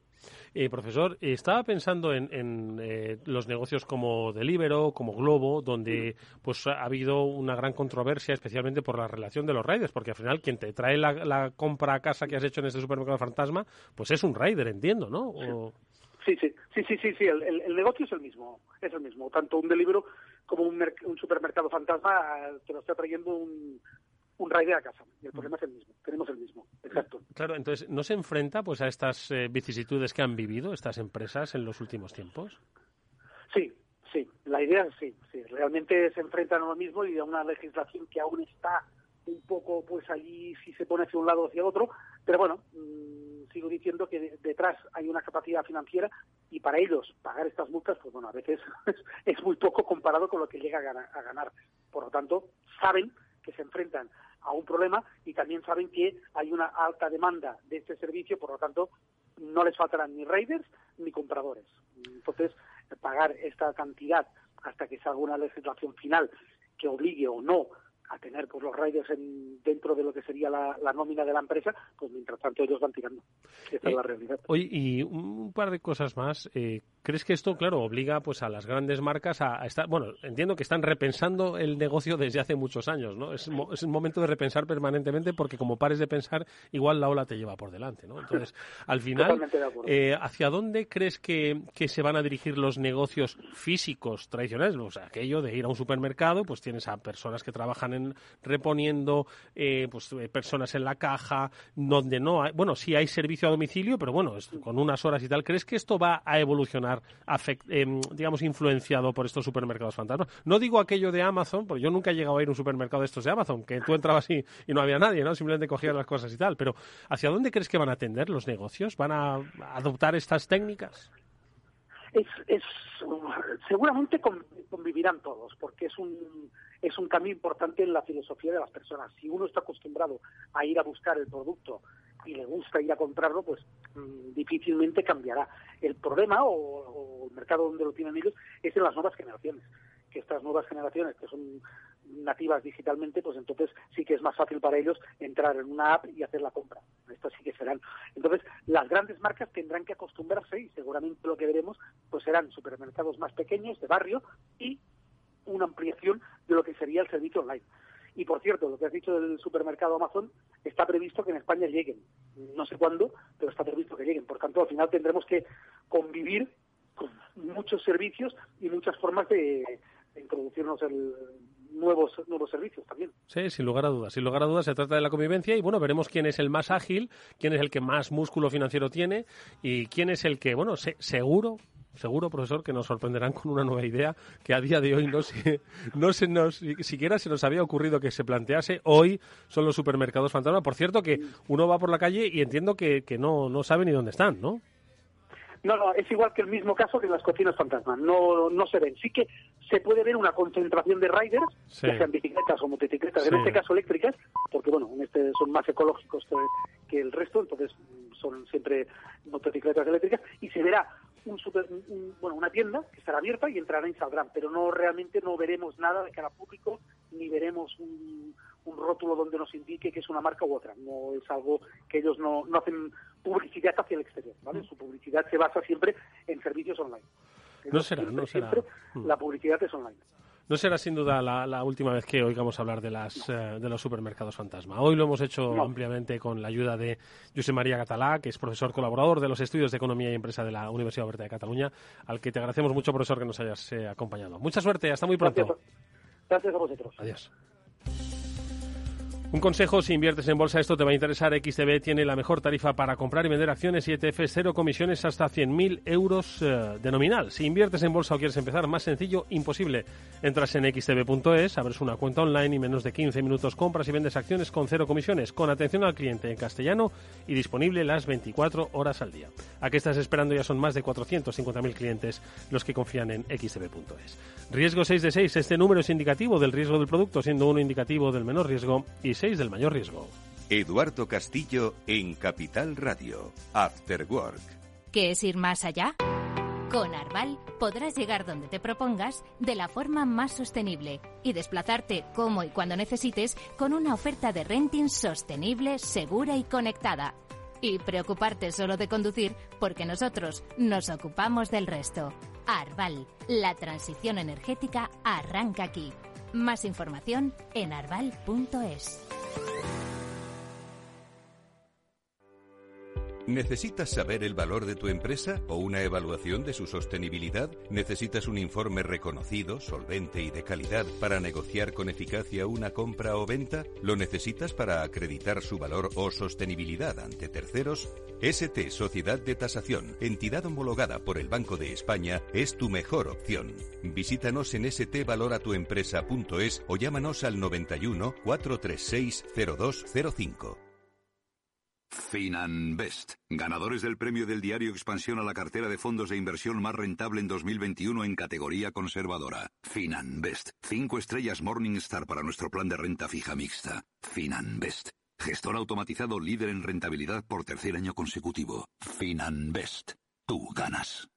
J: Eh, profesor, estaba pensando en, eh, los negocios como Delibero, como Globo, donde pues ha habido una gran controversia, especialmente por la relación de los riders, porque al final quien te trae la, compra a casa que has hecho en este supermercado fantasma, pues es un rider, entiendo, ¿no?
O: Sí, sí, sí, sí, sí, sí. El, negocio es el mismo, es el mismo. Tanto un Delibero como un, supermercado fantasma te lo está trayendo un, un rider a casa. Y el problema es el mismo. Tenemos el mismo, exacto.
J: Claro, entonces, ¿no se enfrenta pues a estas eh, vicisitudes que han vivido estas empresas en los últimos tiempos?
O: Sí, sí. La idea sí, sí. Realmente se enfrentan a lo mismo y a una legislación que aún está un poco pues allí si se pone hacia un lado o hacia otro, pero bueno, mm, sigo diciendo que detrás hay una capacidad financiera y para ellos pagar estas multas, pues bueno, a veces es, muy poco comparado con lo que llega a ganar, Por lo tanto, saben que se enfrentan a un problema y también saben que hay una alta demanda de este servicio, por lo tanto, no les faltarán ni raiders ni compradores. Entonces, pagar esta cantidad hasta que salga una legislación final que obligue o no a tener pues los riders en, dentro de lo que sería la, nómina de la empresa, pues mientras tanto ellos van tirando. Esa es eh, la realidad.
J: Oye, y un par de cosas más. Eh, ¿Crees que esto, claro, obliga pues a las grandes marcas a, estar... Bueno, entiendo que están repensando el negocio desde hace muchos años, ¿no? Es, es un momento de repensar permanentemente porque como pares de pensar, igual la ola te lleva por delante, ¿no? Entonces, al final, eh, ¿hacia dónde crees que, que se van a dirigir los negocios físicos tradicionales? O sea, aquello de ir a un supermercado, pues tienes a personas que trabajan reponiendo eh, pues, eh, personas en la caja, donde no hay, bueno, sí hay servicio a domicilio, pero bueno, con unas horas y tal. ¿Crees que esto va a evolucionar, em, digamos, influenciado por estos supermercados fantasmas? No digo aquello de Amazon, porque yo nunca he llegado a ir a un supermercado de estos de Amazon, que tú entrabas y, y no había nadie, ¿no? Simplemente cogías las cosas y tal. Pero ¿hacia dónde crees que van a atender los negocios? ¿Van a adoptar estas técnicas?
O: Es, es, seguramente convivirán todos, porque es un es un cambio importante en la filosofía de las personas. Si uno está acostumbrado a ir a buscar el producto y le gusta ir a comprarlo, pues mm, difícilmente cambiará. El problema o, el mercado donde lo tienen ellos es en las nuevas generaciones que estas nuevas generaciones que son nativas digitalmente, pues entonces sí que es más fácil para ellos entrar en una app y hacer la compra. Esto sí que serán. Entonces, las grandes marcas tendrán que acostumbrarse y seguramente lo que veremos pues serán supermercados más pequeños de barrio y una ampliación de lo que sería el servicio online. Y por cierto, lo que has dicho del supermercado Amazon, está previsto que en España lleguen. No sé cuándo, pero está previsto que lleguen. Por tanto, al final tendremos que convivir con muchos servicios y muchas formas de, introducirnos en nuevos nuevos servicios también.
J: Sí, sin lugar a dudas. Sin lugar a dudas se trata de la convivencia y bueno, veremos quién es el más ágil, quién es el que más músculo financiero tiene y quién es el que, bueno, seguro seguro, profesor, que nos sorprenderán con una nueva idea que a día de hoy no se, no se nos, siquiera se nos había ocurrido que se plantease. Hoy son los supermercados fantasma. Por cierto, que uno va por la calle y entiendo que, que no, no sabe ni dónde están, ¿no?
O: No, no, es igual que el mismo caso que las cocinas fantasma. No, no se ven. Sí que se puede ver una concentración de riders, ya sean bicicletas o motocicletas, en este caso eléctricas, porque bueno, en este son más ecológicos que, el resto, entonces son siempre motocicletas eléctricas, y se verá un super, bueno, una tienda que estará abierta y entrarán y saldrán, pero no realmente no veremos nada de cara público, ni veremos un, un rótulo donde nos indique que es una marca u otra. No es algo que ellos no, no hacen publicidad hacia el exterior, ¿vale? Su publicidad se basa siempre en servicios online.
J: no será, no será.
O: Mm. La publicidad es online.
J: No será sin duda la, última vez que oigamos hablar de, las, eh, de los supermercados fantasma. Hoy lo hemos hecho ampliamente con la ayuda de José María Catalá, que es profesor colaborador de los estudios de Economía y Empresa de la Universidad Oberta de Cataluña, al que te agradecemos mucho, profesor, que nos hayas eh, acompañado. Mucha suerte, hasta muy pronto.
O: Gracias a vosotros.
J: Adiós. Un consejo, si inviertes en bolsa, esto te va a interesar. XTB tiene la mejor tarifa para comprar y vender acciones y ETF, cero comisiones hasta 100.000 euros eh, de nominal. Si inviertes en bolsa o quieres empezar, más sencillo, imposible. Entras en xtb.es, abres una cuenta online y menos de 15 minutos compras y vendes acciones con cero comisiones, con atención al cliente en castellano y disponible las 24 horas al día. ¿A qué estás esperando? Ya son más de 450.000 clientes los que confían en xtb.es. Riesgo 6 de 6. Este número es indicativo del riesgo del producto, siendo uno indicativo del menor riesgo y del mayor riesgo.
B: Eduardo Castillo en Capital Radio, After Work.
N: ¿Qué es ir más allá? Con Arval podrás llegar donde te propongas de la forma más sostenible y desplazarte como y cuando necesites con una oferta de renting sostenible, segura y conectada. Y preocuparte solo de conducir porque nosotros nos ocupamos del resto. Arval, la transición energética arranca aquí. Más información en arval.es.
B: ¿Necesitas saber el valor de tu empresa o una evaluación de su sostenibilidad? ¿Necesitas un informe reconocido, solvente y de calidad para negociar con eficacia una compra o venta? ¿Lo necesitas para acreditar su valor o sostenibilidad ante terceros? ST Sociedad de Tasación, entidad homologada por el Banco de España, es tu mejor opción. Visítanos en stvaloratuempresa.es o llámanos al 91 436 0205.
P: Finanbest, ganadores del premio del diario Expansión a la cartera de fondos de inversión más rentable en 2021 en categoría conservadora. Finanbest, cinco estrellas Morningstar para nuestro plan de renta fija mixta. Finanbest, gestor automatizado líder en rentabilidad por tercer año consecutivo. Finanbest, tú ganas.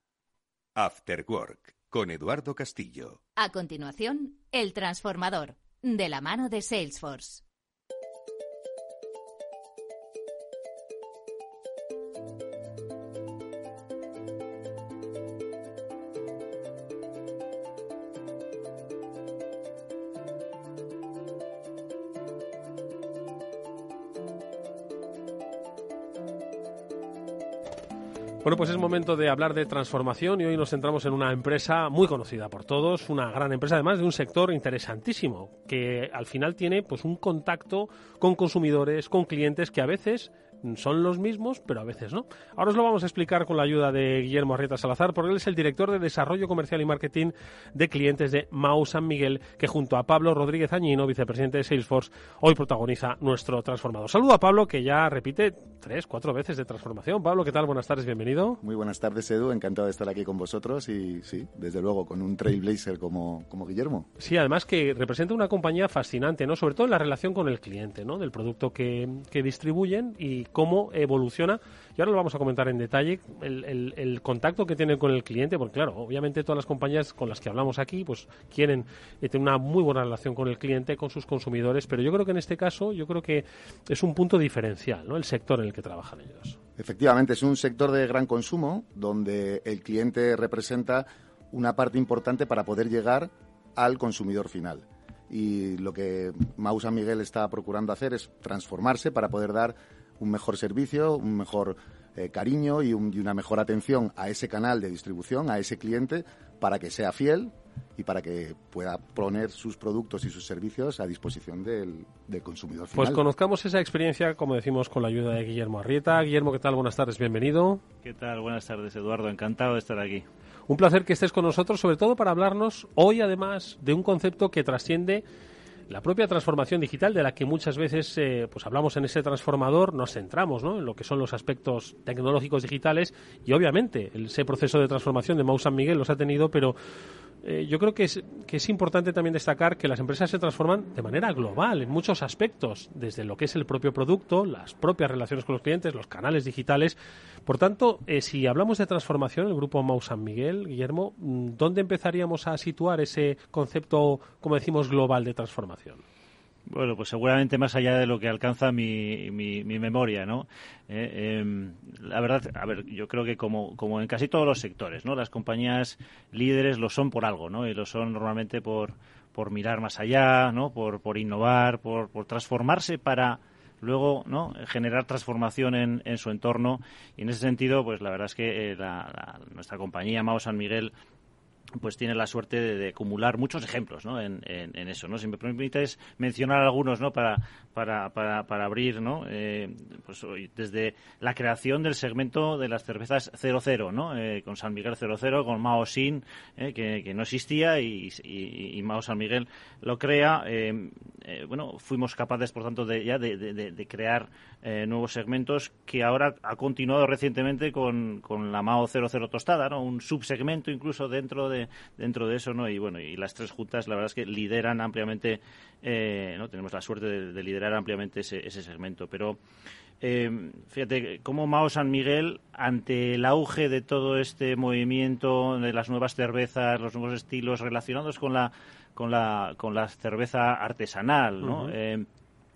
B: After Work, con Eduardo Castillo.
N: A continuación, El Transformador, de la mano de Salesforce.
J: Bueno, pues es momento de hablar de transformación y hoy nos centramos en una empresa muy conocida por todos, una gran empresa además de un sector interesantísimo que al final tiene pues un contacto con consumidores, con clientes que a veces son los mismos, pero a veces no. Ahora os lo vamos a explicar con la ayuda de Guillermo Arrieta Salazar, porque él es el director de Desarrollo Comercial y Marketing de clientes de Mau San Miguel, que junto a Pablo Rodríguez Añino, vicepresidente de Salesforce, hoy protagoniza nuestro transformado. Saludo a Pablo, que ya repite tres, cuatro veces de transformación. Pablo, ¿qué tal? Buenas tardes, bienvenido.
Q: Muy buenas tardes, Edu. Encantado de estar aquí con vosotros y sí, desde luego, con un trailblazer como, como Guillermo.
J: Sí, además que representa una compañía fascinante, ¿no? Sobre todo en la relación con el cliente, ¿no? Del producto que, que distribuyen y cómo evoluciona. Y ahora lo vamos a comentar en detalle, el, contacto que tiene con el cliente, porque claro, obviamente todas las compañías con las que hablamos aquí, pues quieren eh, tener una muy buena relación con el cliente, con sus consumidores, pero yo creo que en este caso, yo creo que es un punto diferencial, ¿no? El sector en el que trabajan ellos.
Q: Efectivamente, es un sector de gran consumo donde el cliente representa una parte importante para poder llegar al consumidor final y lo que Mau San Miguel está procurando hacer es transformarse para poder dar un mejor servicio, un mejor eh, cariño y, una mejor atención a ese canal de distribución, a ese cliente, para que sea fiel y para que pueda poner sus productos y sus servicios a disposición del, consumidor
J: final. Pues conozcamos esa experiencia, como decimos, con la ayuda de Guillermo Arrieta. Guillermo, ¿qué tal? Buenas tardes, bienvenido.
R: ¿Qué tal? Buenas tardes, Eduardo. Encantado de estar aquí.
J: Un placer que estés con nosotros, sobre todo para hablarnos hoy, además, de un concepto que trasciende la propia transformación digital de la que muchas veces eh, pues hablamos en ese transformador, nos centramos ¿no? en lo que son los aspectos tecnológicos digitales y obviamente ese proceso de transformación de Mau San Miguel los ha tenido, pero eh, yo creo que es, importante también destacar que las empresas se transforman de manera global en muchos aspectos, desde lo que es el propio producto, las propias relaciones con los clientes, los canales digitales. Por tanto, eh, si hablamos de transformación, el grupo Mau San Miguel, Guillermo, mm, ¿dónde empezaríamos a situar ese concepto, como decimos, global de transformación?
R: Bueno, pues seguramente más allá de lo que alcanza mi, mi, memoria, ¿no? Eh, em, la verdad, a ver, yo creo que como, como en casi todos los sectores, ¿no? Las compañías líderes lo son por algo, ¿no? Y lo son normalmente por, por mirar más allá, ¿no? Por, por innovar, por, por transformarse para luego no generar transformación en, en, su entorno y en ese sentido pues la verdad es que eh, nuestra compañía Mao San Miguel pues tiene la suerte de, acumular muchos ejemplos ¿no? en, eso. ¿no? Si me permites mencionar algunos ¿no? para, para, para, para abrir, ¿no? Eh, pues desde la creación del segmento de las cervezas 00, ¿no? Eh, con San Miguel 00, con Mao Sin, eh, que, no existía, y, y, Mao San Miguel lo crea. bueno, fuimos capaces, por tanto, de, ya de, de crear nuevos segmentos que ahora ha continuado recientemente con, con la Mao 00 tostada, ¿no? Un subsegmento incluso dentro de dentro de eso, ¿no? Y bueno, y las tres juntas, la verdad es que lideran ampliamente, eh, ¿no? Tenemos la suerte de, liderar ampliamente ese, segmento, pero eh, fíjate, cómo Mao San Miguel, ante el auge de todo este movimiento de las nuevas cervezas, los nuevos estilos relacionados con la con la con la cerveza artesanal, ¿no?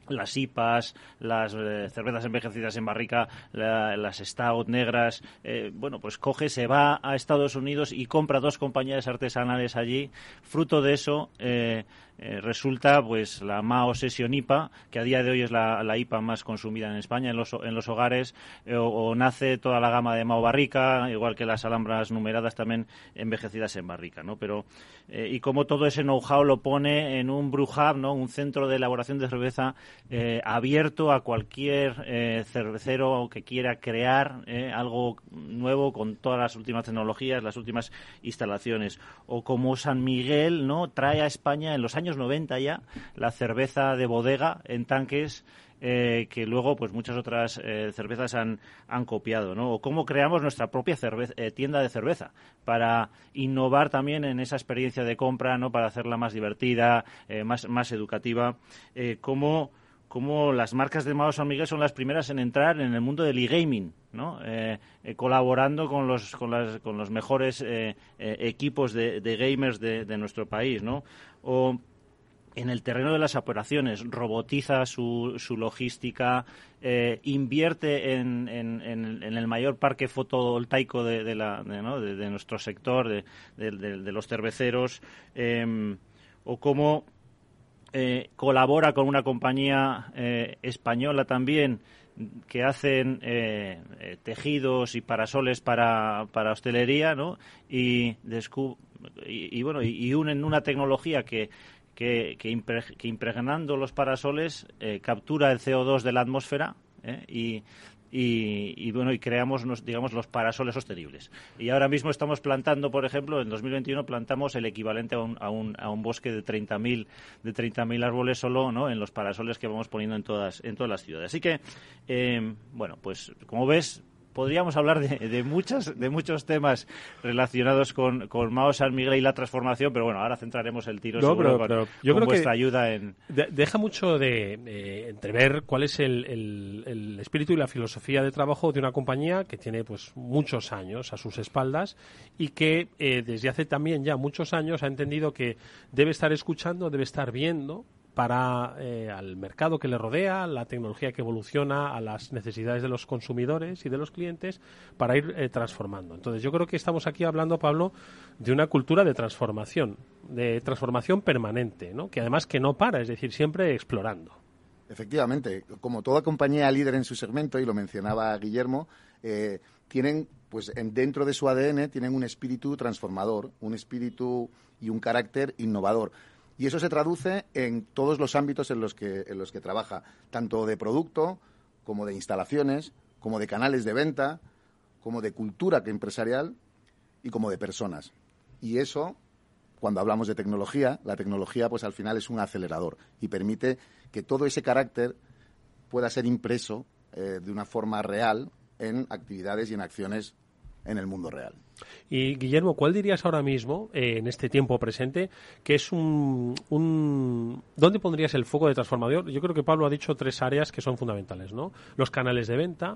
R: Las IPAs, las eh, cervezas envejecidas en barrica, las stout negras, eh, bueno, pues coge, se va a Estados Unidos y compra dos compañías artesanales allí. Fruto de eso, eh, eh, resulta pues la Mao Session IPA, que a día de hoy es la, IPA más consumida en España en los, en los hogares, eh, o, nace toda la gama de Mao Barrica, igual que las alhambras numeradas también envejecidas en barrica, ¿no? Pero, eh, y como todo ese know-how lo pone en un brewhub, ¿no? Un centro de elaboración de cerveza abierto a cualquier cervecero que quiera crear algo nuevo con todas las últimas tecnologías, las últimas instalaciones. O como San Miguel, ¿no? Trae a España en los años 90 ya la cerveza de bodega en tanques eh, que luego pues muchas otras eh, cervezas han, han copiado, ¿no? O cómo creamos nuestra propia eh, tienda de cerveza para innovar también en esa experiencia de compra, ¿no? Para hacerla más divertida, más, más educativa, cómo como las marcas de Mao San Miguel son las primeras en entrar en el mundo del e-gaming, ¿no? colaborando con los, con, las, con los mejores equipos de, de gamers de, de, nuestro país, ¿no? o en el terreno de las operaciones, robotiza su, su logística, eh, invierte en, en, el mayor parque fotovoltaico de, de, la, de, nuestro sector, de, los cerveceros, em, o cómo eh, colabora con una compañía eh, española también que hacen tejidos y parasoles para, para hostelería, ¿no? Y, y, bueno, y, unen una tecnología que, que, impregnando los parasoles eh, captura el CO2 de la atmósfera ¿eh? y, y, bueno y creamos digamos los parasoles sostenibles y ahora mismo estamos plantando por ejemplo en 2021 plantamos el equivalente a un, a un, a un bosque de 30.000 de 30.000 árboles solo no en los parasoles que vamos poniendo en todas en todas las ciudades así que eh, bueno pues como ves podríamos hablar de, de, muchas, de muchos temas relacionados con, con Mao San Miguel y la transformación, pero bueno, ahora centraremos el tiro no, pero, con, yo creo vuestra ayuda en...
J: deja mucho de entrever cuál es el, el, espíritu y la filosofía de trabajo de una compañía que tiene pues muchos años a sus espaldas y que eh, desde hace también ya muchos años ha entendido que debe estar escuchando, debe estar viendo para eh, al mercado que le rodea, la tecnología que evoluciona, a las necesidades de los consumidores y de los clientes para ir eh, transformando. Entonces, yo creo que estamos aquí hablando, Pablo, de una cultura de transformación, de transformación permanente, ¿no? que además que no para, es decir, siempre explorando.
Q: Efectivamente, como toda compañía líder en su segmento, y lo mencionaba Guillermo, eh, tienen, pues dentro de su ADN, tienen un espíritu transformador, un espíritu y un carácter innovador. Y eso se traduce en todos los ámbitos en los que, en los que trabaja, tanto de producto como de instalaciones, como de canales de venta, como de cultura empresarial y como de personas. Y eso cuando hablamos de tecnología, la tecnología pues al final es un acelerador y permite que todo ese carácter pueda ser impreso eh, de una forma real en actividades y en acciones en el mundo real.
J: Y Guillermo, ¿cuál dirías ahora mismo, eh, en este tiempo presente, que es un, ¿Dónde pondrías el foco de transformador? Yo creo que Pablo ha dicho tres áreas que son fundamentales, ¿no? Los canales de venta,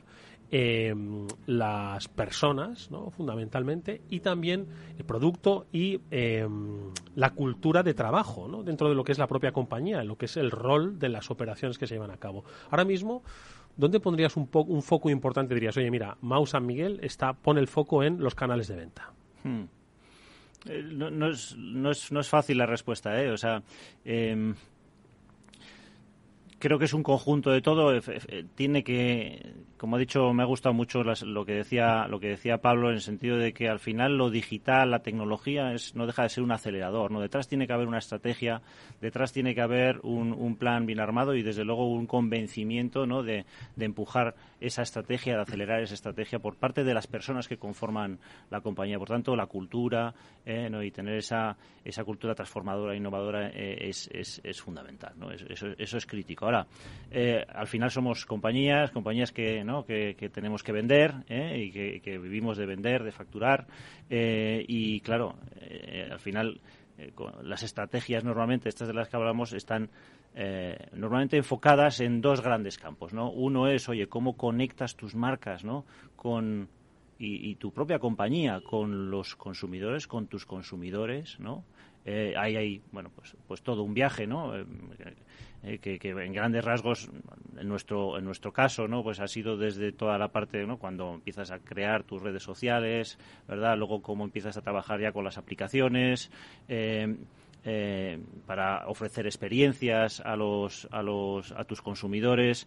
J: em, las personas, ¿no? Fundamentalmente, y también el producto y em, la cultura de trabajo, ¿no? Dentro de lo que es la propia compañía, lo que es el rol de las operaciones que se llevan a cabo. Ahora mismo, ¿dónde pondrías un, un foco importante? Dirías, oye, mira, Mau San Miguel está, pone el foco en los canales de venta. Hmm.
R: Eh, no, es, no, es, no, es, fácil la respuesta, ¿eh? O sea, em, creo que es un conjunto de todo. Tiene que, como he dicho, me ha gustado mucho lo que decía lo que decía Pablo en el sentido de que al final lo digital, la tecnología, es, no deja de ser un acelerador. No, detrás tiene que haber una estrategia, detrás tiene que haber un, un plan bien armado y desde luego un convencimiento, ¿no? De, de, empujar esa estrategia, de acelerar esa estrategia por parte de las personas que conforman la compañía. Por tanto, la cultura ¿eh? ¿no? y tener esa esa cultura transformadora, e innovadora eh, es, es, es, fundamental. ¿no? Eso, eso es crítico. Ahora, eh, al final somos compañías, compañías que, ¿no? que, tenemos que vender ¿eh? y que, vivimos de vender, de facturar. y claro, al final las estrategias normalmente, estas de las que hablamos, están normalmente enfocadas en dos grandes campos, ¿no? Uno es, oye, cómo conectas tus marcas, ¿no? Con y, tu propia compañía con los consumidores, con tus consumidores, ¿no? Eh, hay, bueno, pues, pues todo un viaje, ¿no? Eh, eh, que, en grandes rasgos, en nuestro, en nuestro caso, ¿no? Pues ha sido desde toda la parte, ¿no? Cuando empiezas a crear tus redes sociales, ¿verdad? Luego cómo empiezas a trabajar ya con las aplicaciones, para ofrecer experiencias a los, a los, a tus consumidores,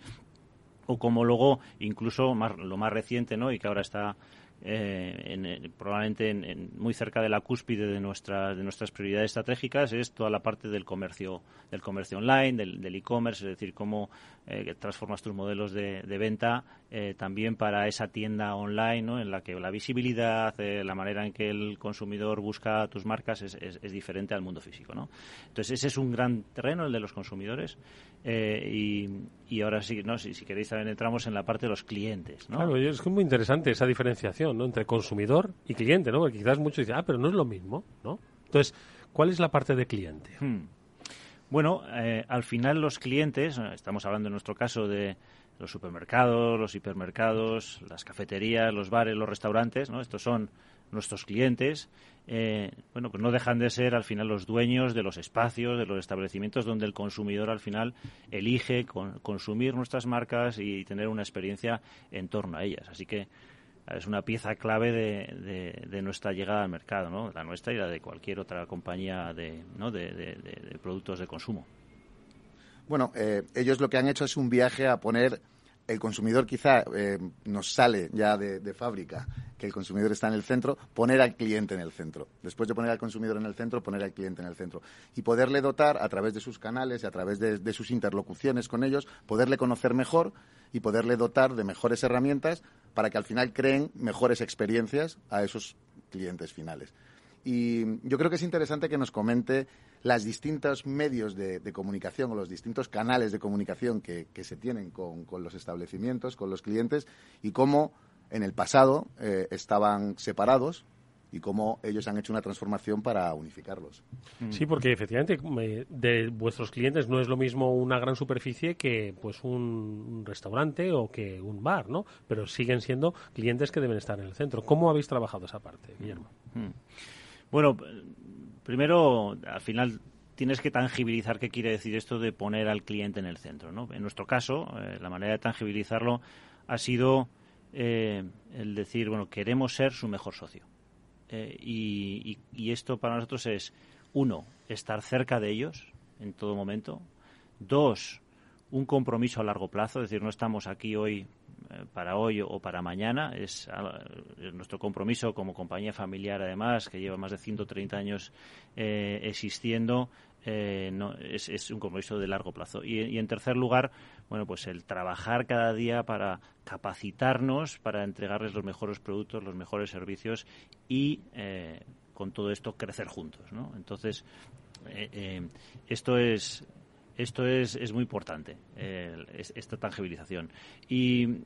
R: o como luego, incluso lo más reciente, ¿no? Y que ahora está eh, en, probablemente en, muy cerca de la cúspide de, nuestras de nuestras prioridades estratégicas es toda la parte del comercio del comercio online, del e-commerce, es decir, cómo eh, transformas tus modelos de, venta eh, también para esa tienda online, ¿no? en la que la visibilidad, la manera en que el consumidor busca tus marcas es, es, diferente al mundo físico. ¿no? Entonces, ese es un gran terreno, el de los consumidores. Y, y, ahora sí, ¿no? si, si queréis también entramos en la parte de los clientes. ¿no?
J: Claro, es muy interesante esa diferenciación entre consumidor y cliente, ¿no? Porque quizás muchos dicen, ah, pero no es lo mismo, ¿no? Entonces, ¿cuál es la parte de cliente? Hmm.
R: Bueno, eh, al final los clientes, eh, estamos hablando en nuestro caso de los supermercados, los hipermercados, las cafeterías, los bares, los restaurantes, ¿no? Estos son nuestros clientes, eh, bueno, pues no dejan de ser al final los dueños de los espacios, de los establecimientos donde el consumidor al final elige consumir nuestras marcas y tener una experiencia en torno a ellas. Así que es una pieza clave de, de, nuestra llegada al mercado, ¿no? la nuestra y la de cualquier otra compañía de, ¿no? de, productos de consumo.
Q: Bueno, eh, ellos lo que han hecho es un viaje a poner el consumidor quizá eh, nos sale ya de, fábrica que el consumidor está en el centro, poner al cliente en el centro. Después de poner al consumidor en el centro, poner al cliente en el centro. Y poderle dotar a través de sus canales y a través de sus interlocuciones con ellos, poderle conocer mejor y poderle dotar de mejores herramientas para que al final creen mejores experiencias a esos clientes finales. Y yo creo que es interesante que nos comente los distintos medios de, comunicación o los distintos canales de comunicación que, se tienen con, los establecimientos, con los clientes y cómo en el pasado eh, estaban separados y cómo ellos han hecho una transformación para unificarlos.
J: Mm. Sí, porque efectivamente de vuestros clientes no es lo mismo una gran superficie que pues un restaurante o que un bar, ¿no? Pero siguen siendo clientes que deben estar en el centro. ¿Cómo habéis trabajado esa parte, Guillermo? Mm.
R: Bueno, primero, al final tienes que tangibilizar qué quiere decir esto de poner al cliente en el centro, ¿no? En nuestro caso, eh, la manera de tangibilizarlo ha sido eh, el decir, bueno, queremos ser su mejor socio. Eh, y, esto para nosotros es, uno, estar cerca de ellos en todo momento. Dos, un compromiso a largo plazo, es decir, no estamos aquí hoy para hoy o para mañana. Es ah, nuestro compromiso como compañía familiar, además, que lleva más de 130 años eh, existiendo, eh, no, es, un compromiso de largo plazo. Y, en tercer lugar, bueno, pues el trabajar cada día para capacitarnos, para entregarles los mejores productos, los mejores servicios y con todo esto crecer juntos, ¿no? Entonces, esto es esto es, es muy importante, esta tangibilización. Y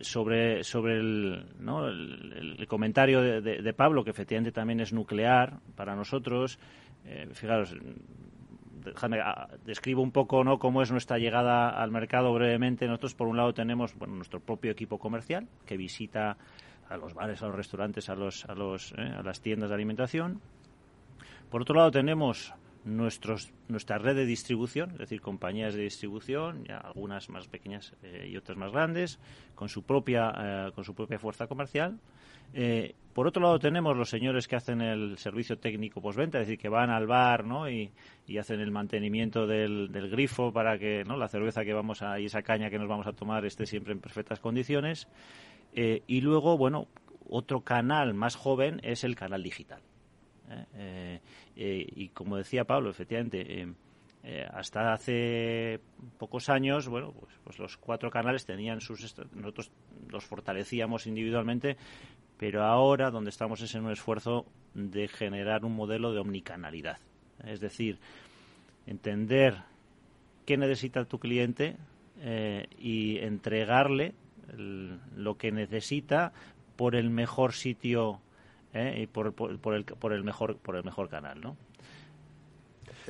R: sobre, sobre el, ¿no? el, comentario de, Pablo, que efectivamente también es nuclear para nosotros, fijaros, Ah, describo un poco ¿no? cómo es nuestra llegada al mercado brevemente. Nosotros, por un lado, tenemos bueno, nuestro propio equipo comercial que visita a los bares, a los restaurantes, a, los, a, los, ¿eh? a las tiendas de alimentación. Por otro lado, tenemos nuestros, nuestra red de distribución, es decir, compañías de distribución, ya algunas más pequeñas eh, y otras más grandes, con su propia, eh, con su propia fuerza comercial. Eh, por otro lado, tenemos los señores que hacen el servicio técnico postventa, es decir, que van al bar ¿no? y, hacen el mantenimiento del, grifo para que ¿no? la cerveza que vamos a, y esa caña que nos vamos a tomar esté siempre en perfectas condiciones. Eh, y luego, bueno, otro canal más joven es el canal digital. ¿Eh? y como decía Pablo, efectivamente, hasta hace pocos años, bueno, pues, pues, los cuatro canales tenían sus... Nosotros los fortalecíamos individualmente, pero ahora donde estamos es en un esfuerzo de generar un modelo de omnicanalidad. Es decir, entender qué necesita tu cliente eh, y entregarle lo que necesita por el mejor sitio eh, y por, por, el, por, el, mejor, por el mejor canal, ¿no?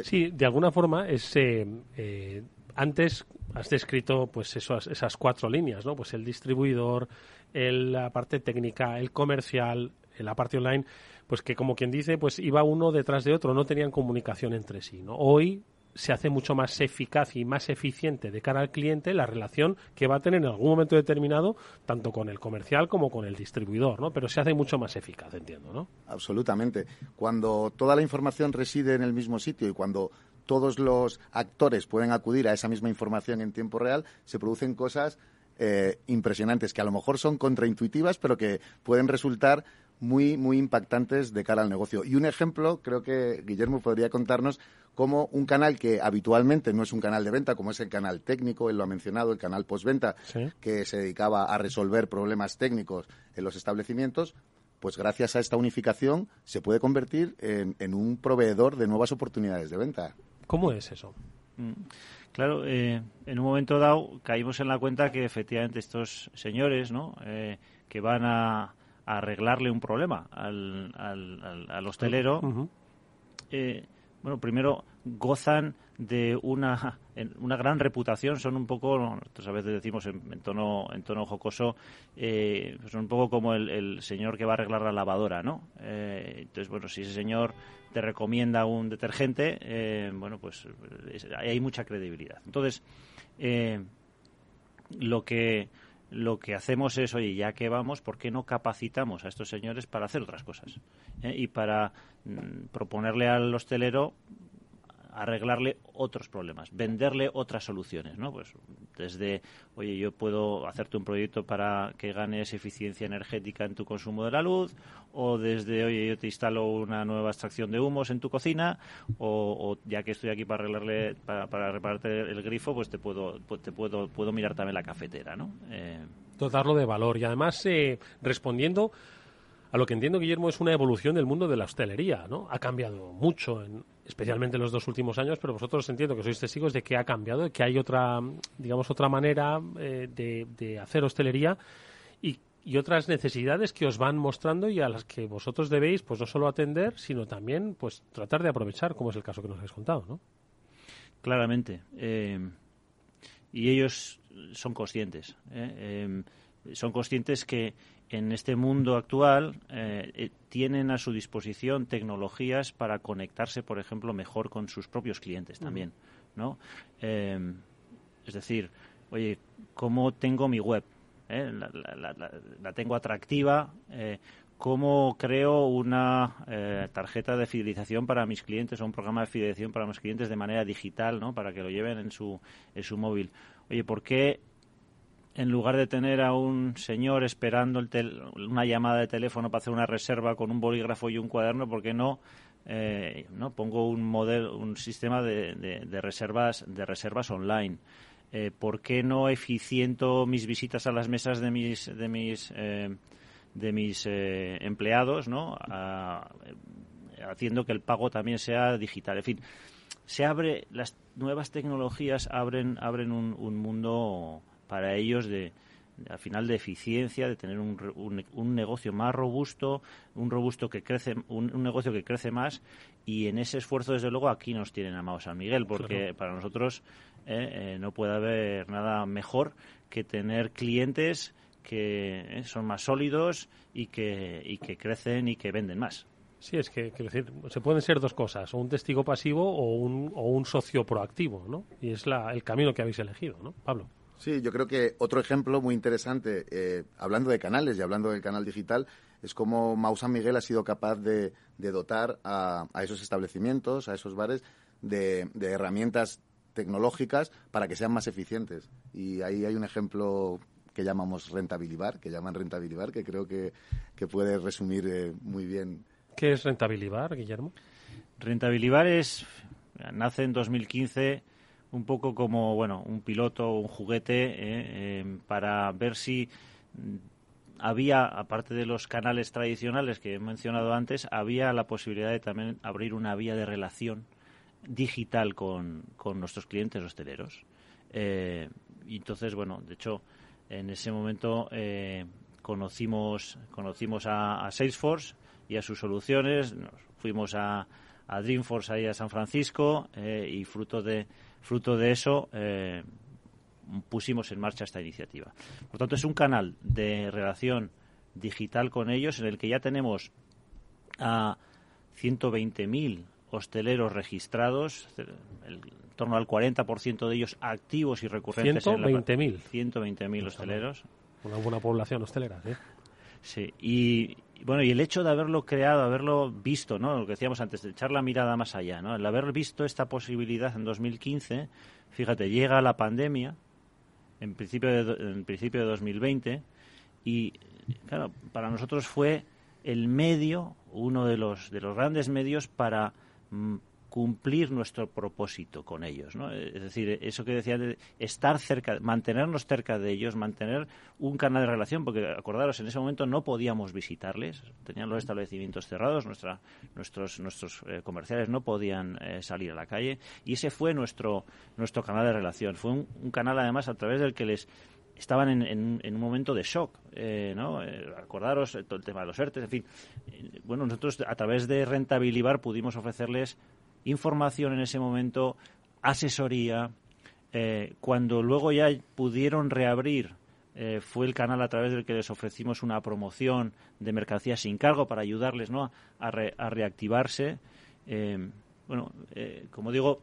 J: Sí, de alguna forma es eh, antes has descrito pues esas, esas cuatro líneas, ¿no? Pues el distribuidor, la parte técnica, el comercial, la parte online, pues que como quien dice, pues iba uno detrás de otro, no tenían comunicación entre sí, ¿no? Hoy se hace mucho más eficaz y más eficiente de cara al cliente la relación que va a tener en algún momento determinado tanto con el comercial como con el distribuidor, ¿no? Pero se hace mucho más eficaz, entiendo, ¿no?
Q: Absolutamente. Cuando toda la información reside en el mismo sitio y cuando todos los actores pueden acudir a esa misma información en tiempo real, se producen cosas eh, impresionantes que a lo mejor son contraintuitivas, pero que pueden resultar muy, muy impactantes de cara al negocio. Y un ejemplo, creo que Guillermo podría contarnos cómo un canal que habitualmente no es un canal de venta, como es el canal técnico, él lo ha mencionado, el canal postventa, que se dedicaba a resolver problemas técnicos en los establecimientos, pues gracias a esta unificación se puede convertir en un proveedor de nuevas oportunidades de venta.
J: ¿Cómo es eso?
R: Mm. Claro, eh, en un momento dado caímos en la cuenta que efectivamente estos señores, ¿no? Eh, que van a, arreglarle un problema al, al, hostelero, eh, bueno, primero gozan de una, una gran reputación, son un poco, nosotros a veces decimos en, tono, en tono jocoso, eh, son un poco como el, señor que va a arreglar la lavadora, ¿no? Eh, entonces, bueno, si ese señor te recomienda un detergente, eh, bueno, pues hay mucha credibilidad. Entonces, lo que lo que hacemos es, oye, ya que vamos, ¿por qué no capacitamos a estos señores para hacer otras cosas? Y para mm, proponerle al hostelero arreglarle otros problemas, venderle otras soluciones, ¿no? Pues desde, oye, yo puedo hacerte un proyecto para que ganes eficiencia energética en tu consumo de la luz, o desde, oye, yo te instalo una nueva extracción de humos en tu cocina, o, ya que estoy aquí para arreglarle, para, para repararte el grifo, pues te puedo, pues te puedo, puedo mirar también la cafetera, ¿no?
J: Eh... Dotarlo de valor y además eh, respondiendo a lo que entiendo, Guillermo, es una evolución del mundo de la hostelería, ¿no? Ha cambiado mucho, especialmente en los dos últimos años, pero vosotros entiendo que sois testigos de que ha cambiado, de que hay otra, digamos, otra manera eh, de, hacer hostelería y, otras necesidades que os van mostrando y a las que vosotros debéis, pues no solo atender, sino también, pues tratar de aprovechar, como es el caso que nos habéis contado, ¿no?
R: Claramente. Eh, y ellos son conscientes. ¿eh? Son conscientes que en este mundo actual eh, eh, tienen a su disposición tecnologías para conectarse, por ejemplo, mejor con sus propios clientes también, ¿no? Eh, es decir, oye, ¿cómo tengo mi web? La, tengo atractiva. ¿Cómo creo una tarjeta de fidelización para mis clientes o un programa de fidelización para mis clientes de manera digital, ¿no? Para que lo lleven en su, en su móvil. Oye, ¿por qué en lugar de tener a un señor esperando una llamada de teléfono para hacer una reserva con un bolígrafo y un cuaderno, ¿por qué no, eh, no pongo un modelo, un sistema de, reservas de reservas online? Eh, ¿Por qué no eficiento mis visitas a las mesas de mis de mis eh, de mis eh, empleados, ¿no? haciendo que el pago también sea digital. En fin, se abre, las nuevas tecnologías abren, abren un, mundo para ellos de, al final de eficiencia, de tener un, un, negocio más robusto, un robusto que crece, un, negocio que crece más y en ese esfuerzo desde luego aquí nos tienen amados San Miguel porque para nosotros eh, eh, no puede haber nada mejor que tener clientes que eh, son más sólidos y que, y que crecen y que venden más.
J: Sí, es que, quiero decir, se pueden ser dos cosas, o un testigo pasivo o un, o un socio proactivo, ¿no? Y es la, el camino que habéis elegido, ¿no? Pablo.
Q: Sí, yo creo que otro ejemplo muy interesante, eh, hablando de canales y hablando del canal digital, es cómo Mau San Miguel ha sido capaz de, dotar a, esos establecimientos, a esos bares, de, de herramientas tecnológicas para que sean más eficientes. Y ahí hay un ejemplo que llamamos rentabilibar, que llaman rentabilibar, que creo que, puede resumir eh, muy bien.
J: ¿Qué es rentabilibar, Guillermo?
R: Rentabilibar es, nace en 2015 un poco como, bueno, un piloto, un juguete eh, em, para ver si había, aparte de los canales tradicionales que he mencionado antes, había la posibilidad de también abrir una vía de relación digital con, con nuestros clientes hosteleros. Eh, y entonces, bueno, de hecho, en ese momento eh, conocimos, conocimos a, Salesforce y a sus soluciones, nos fuimos a, a Dreamforce ahí a San Francisco eh, y fruto de, fruto de eso pusimos en marcha esta iniciativa. Por tanto, es un canal de relación digital con ellos en el que ya tenemos a 120.000 hosteleros registrados, en torno al 40% de ellos activos y recurrentes.
J: 120.000.
R: 120.000 hosteleros.
J: Una buena población hostelera, ¿eh?
R: Sí, y bueno, y el hecho de haberlo creado, haberlo visto, ¿no? Lo que decíamos antes, de echar la mirada más allá, ¿no? El haber visto esta posibilidad en 2015, fíjate, llega la pandemia, en principio de, en principio de 2020, y claro, para nosotros fue el medio, uno de los, de los grandes medios para Mm, cumplir nuestro propósito con ellos, ¿no? Es decir, eso que decía de estar cerca, mantenernos cerca de ellos, mantener un canal de relación, porque acordaros, en ese momento no podíamos visitarles, tenían los establecimientos cerrados, nuestra, nuestros, nuestros eh, comerciales no podían eh, salir a la calle, y ese fue nuestro, nuestro canal de relación. Fue un canal, además, a través del que les estaban en, un momento de shock, eh, ¿no? Eh, acordaros todo el tema de los ERTES, en fin. Bueno, nosotros a través de Rentabilibar pudimos ofrecerles información en ese momento, asesoría. cuando luego ya pudieron reabrir, fue el canal a través del que les ofrecimos una promoción de mercancías sin cargo para ayudarles, ¿no? A, a reactivarse. bueno, como digo,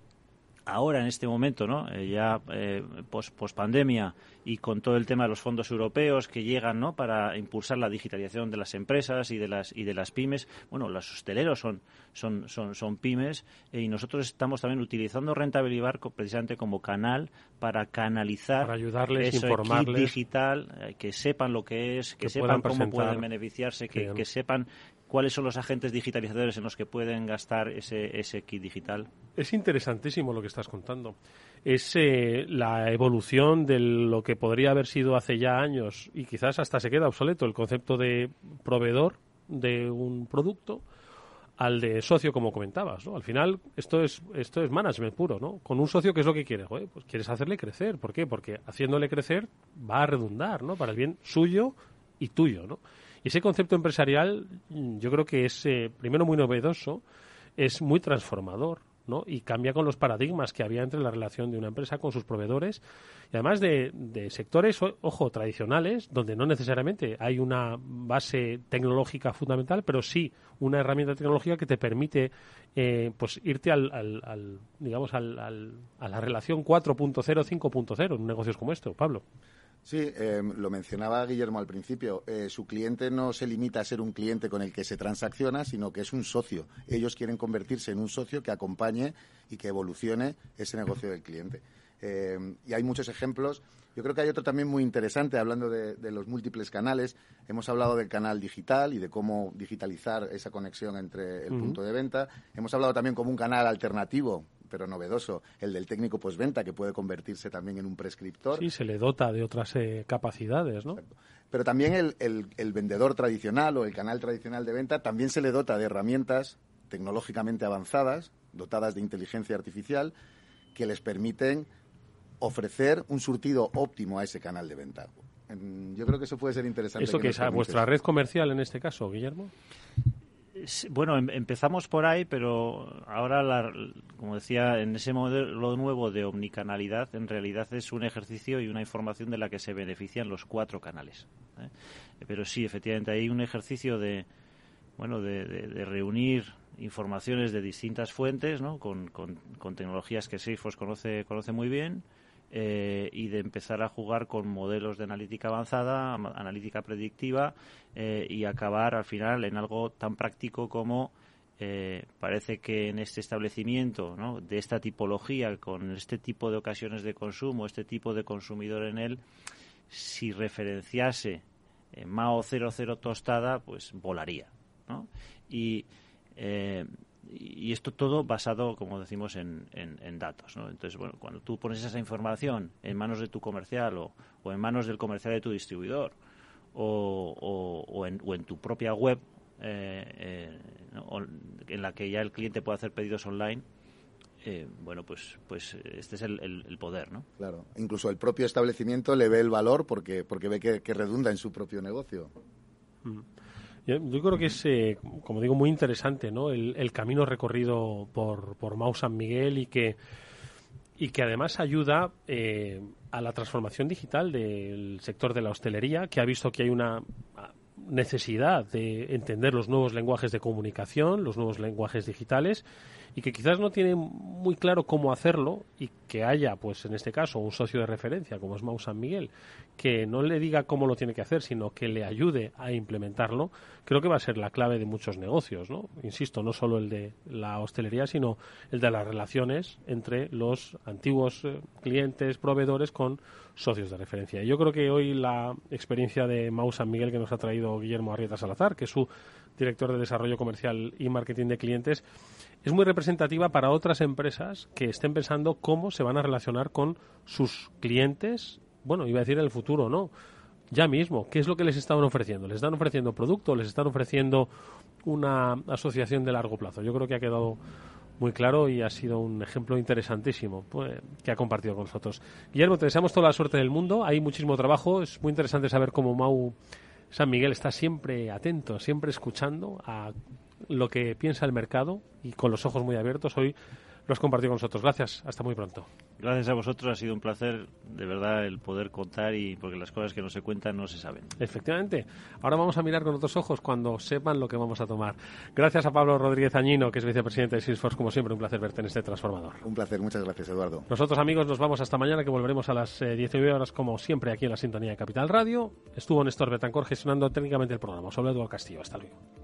R: ahora en este momento, ¿no? Eh, ya eh, post, pandemia y con todo el tema de los fondos europeos que llegan, ¿no? Para impulsar la digitalización de las empresas y de las y de las pymes. Bueno, los hosteleros son son son, son pymes eh, y nosotros estamos también utilizando Rentabilibar precisamente como canal para canalizar
J: para ayudarles, informarles
R: digital, que sepan lo que es, que, sepan cómo pueden beneficiarse, que, que sepan cuáles son los agentes digitalizadores en los que pueden gastar ese, ese kit digital.
J: Es interesantísimo lo que estás contando. Es eh, la evolución de lo que podría haber sido hace ya años y quizás hasta se queda obsoleto el concepto de proveedor de un producto al de socio, como comentabas, ¿no? Al final, esto es, esto es management puro, ¿no? Con un socio, ¿qué es lo que quieres? pues quieres hacerle crecer. ¿Por qué? Porque haciéndole crecer va a redundar, ¿no? Para el bien suyo y tuyo, ¿no? Y ese concepto empresarial mm, yo creo que es, eh, primero, muy novedoso, es muy transformador. ¿no? y cambia con los paradigmas que había entre la relación de una empresa con sus proveedores y además de, sectores, ojo, tradicionales, donde no necesariamente hay una base tecnológica fundamental, pero sí una herramienta tecnológica que te permite eh, pues irte al, al, digamos al, a la relación 4.0, 5.0 en negocios como esto, Pablo.
Q: Sí, em, lo mencionaba Guillermo al principio. Eh, su cliente no se limita a ser un cliente con el que se transacciona, sino que es un socio. Ellos quieren convertirse en un socio que acompañe y que evolucione ese negocio del cliente. Em, y hay muchos ejemplos. Yo creo que hay otro también muy interesante, hablando de, los múltiples canales. Hemos hablado del canal digital y de cómo digitalizar esa conexión entre el punto de venta. Hemos hablado también como un canal alternativo pero novedoso, el del técnico postventa, que puede convertirse también en un prescriptor.
J: Sí, se le dota de otras eh, capacidades, ¿no?
Q: Pero también el, el, vendedor tradicional o el canal tradicional de venta también se le dota de herramientas tecnológicamente avanzadas, dotadas de inteligencia artificial, que les permiten ofrecer un surtido óptimo a ese canal de venta. Yo creo que eso puede ser interesante.
J: ¿Eso que, es vuestra red comercial en este caso, Guillermo?
R: Bueno, em, empezamos por ahí, pero ahora, como decía, en ese modelo nuevo de omnicanalidad, en realidad es un ejercicio y una información de la que se benefician los cuatro canales. ¿eh? Pero sí, efectivamente, hay un ejercicio de, bueno, de, reunir informaciones de distintas fuentes, ¿no? con, con, tecnologías que Salesforce conoce, conoce muy bien, eh, y de empezar a jugar con modelos de analítica avanzada, analítica predictiva eh, y acabar al final en algo tan práctico como eh, parece que en este establecimiento de esta tipología, con este tipo de ocasiones de consumo, este tipo de consumidor en él, si referenciase Mao 00 tostada, pues volaría. ¿no? Y y esto todo basado, como decimos, en, en, datos. ¿no? Entonces, bueno, cuando tú pones esa información en manos de tu comercial o, o en manos del comercial de tu distribuidor o, o, en, o en, tu propia web eh, eh, en la que ya el cliente puede hacer pedidos online, eh, bueno, pues, pues este es el, el, poder, ¿no?
Q: Claro. Incluso el propio establecimiento le ve el valor porque, porque ve que, que redunda en su propio negocio.
J: Mm. Yo, creo que es, eh, como digo, muy interesante ¿no? el, camino recorrido por, por Mau San Miguel y que, y que además ayuda eh, a la transformación digital del sector de la hostelería, que ha visto que hay una necesidad de entender los nuevos lenguajes de comunicación, los nuevos lenguajes digitales y que quizás no tiene muy claro cómo hacerlo y que haya, pues en este caso, un socio de referencia como es Mau San Miguel, que no le diga cómo lo tiene que hacer, sino que le ayude a implementarlo, creo que va a ser la clave de muchos negocios, ¿no? Insisto, no solo el de la hostelería, sino el de las relaciones entre los antiguos eh, clientes, proveedores con socios de referencia. Yo creo que hoy la experiencia de Mau San Miguel que nos ha traído Guillermo Arrieta Salazar, que es su director de Desarrollo Comercial y Marketing de Clientes, es muy representativa para otras empresas que estén pensando cómo se van a relacionar con sus clientes, bueno, iba a decir en el futuro, no, ya mismo, ¿qué es lo que les están ofreciendo? ¿Les están ofreciendo producto? ¿Les están ofreciendo una asociación de largo plazo? Yo creo que ha quedado muy claro y ha sido un ejemplo interesantísimo pues, que ha compartido con nosotros. Guillermo, te deseamos toda la suerte del mundo. Hay muchísimo trabajo. Es muy interesante saber cómo Mau San Miguel está siempre atento, siempre escuchando a lo que piensa el mercado y con los ojos muy abiertos. Hoy lo has compartido con nosotros. Gracias. Hasta muy pronto.
R: Gracias a vosotros. Ha sido un placer, de verdad, el poder contar y porque las cosas que no se cuentan no se saben.
J: Efectivamente. Ahora vamos a mirar con otros ojos cuando sepan lo que vamos a tomar. Gracias a Pablo Rodríguez Añino, que es vicepresidente de Salesforce. Como siempre, un placer verte en este transformador.
Q: Un placer. Muchas gracias, Eduardo.
J: Nosotros, amigos, nos vamos hasta mañana, que volveremos a las 19 eh, horas, como siempre, aquí en la sintonía de Capital Radio. Estuvo Néstor Betancor gestionando técnicamente el programa. Sobre Eduardo Castillo. Hasta luego.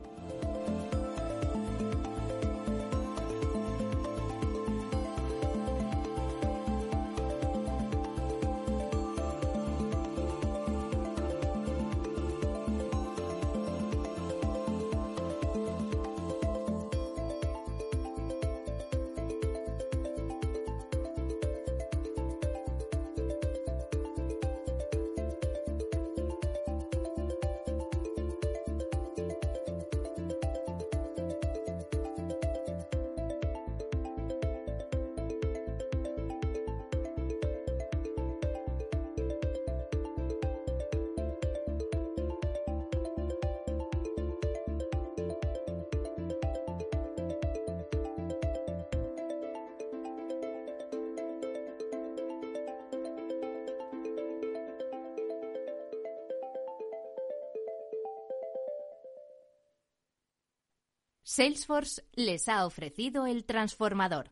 N: Salesforce les ha ofrecido el transformador.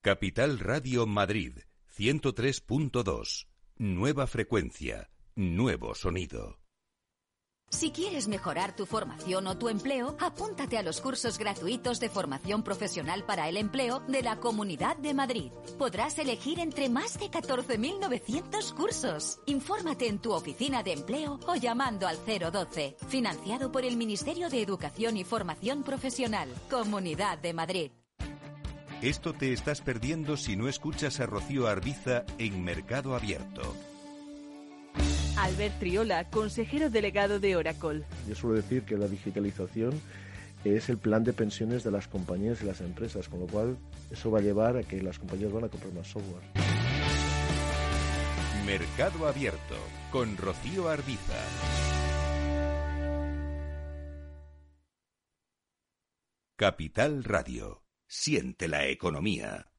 B: Capital Radio Madrid 103.2. Nueva frecuencia, nuevo sonido.
S: Si quieres mejorar tu formación o tu empleo, apúntate a los cursos gratuitos de formación profesional para el empleo de la Comunidad de Madrid. Podrás elegir entre más de 14.900 cursos. Infórmate en tu oficina de empleo o llamando al 012. Financiado por el Ministerio de Educación y Formación Profesional, Comunidad de Madrid.
B: Esto te estás perdiendo si no escuchas a Rocío Arbiza en Mercado Abierto.
T: Albert Triola, consejero delegado de Oracle.
U: Yo suelo decir que la digitalización es el plan de pensiones de las compañías y las empresas, con lo cual eso va a llevar a que las compañías van a comprar más software.
B: Mercado Abierto con Rocío Arbiza. Capital Radio. Siente la economía.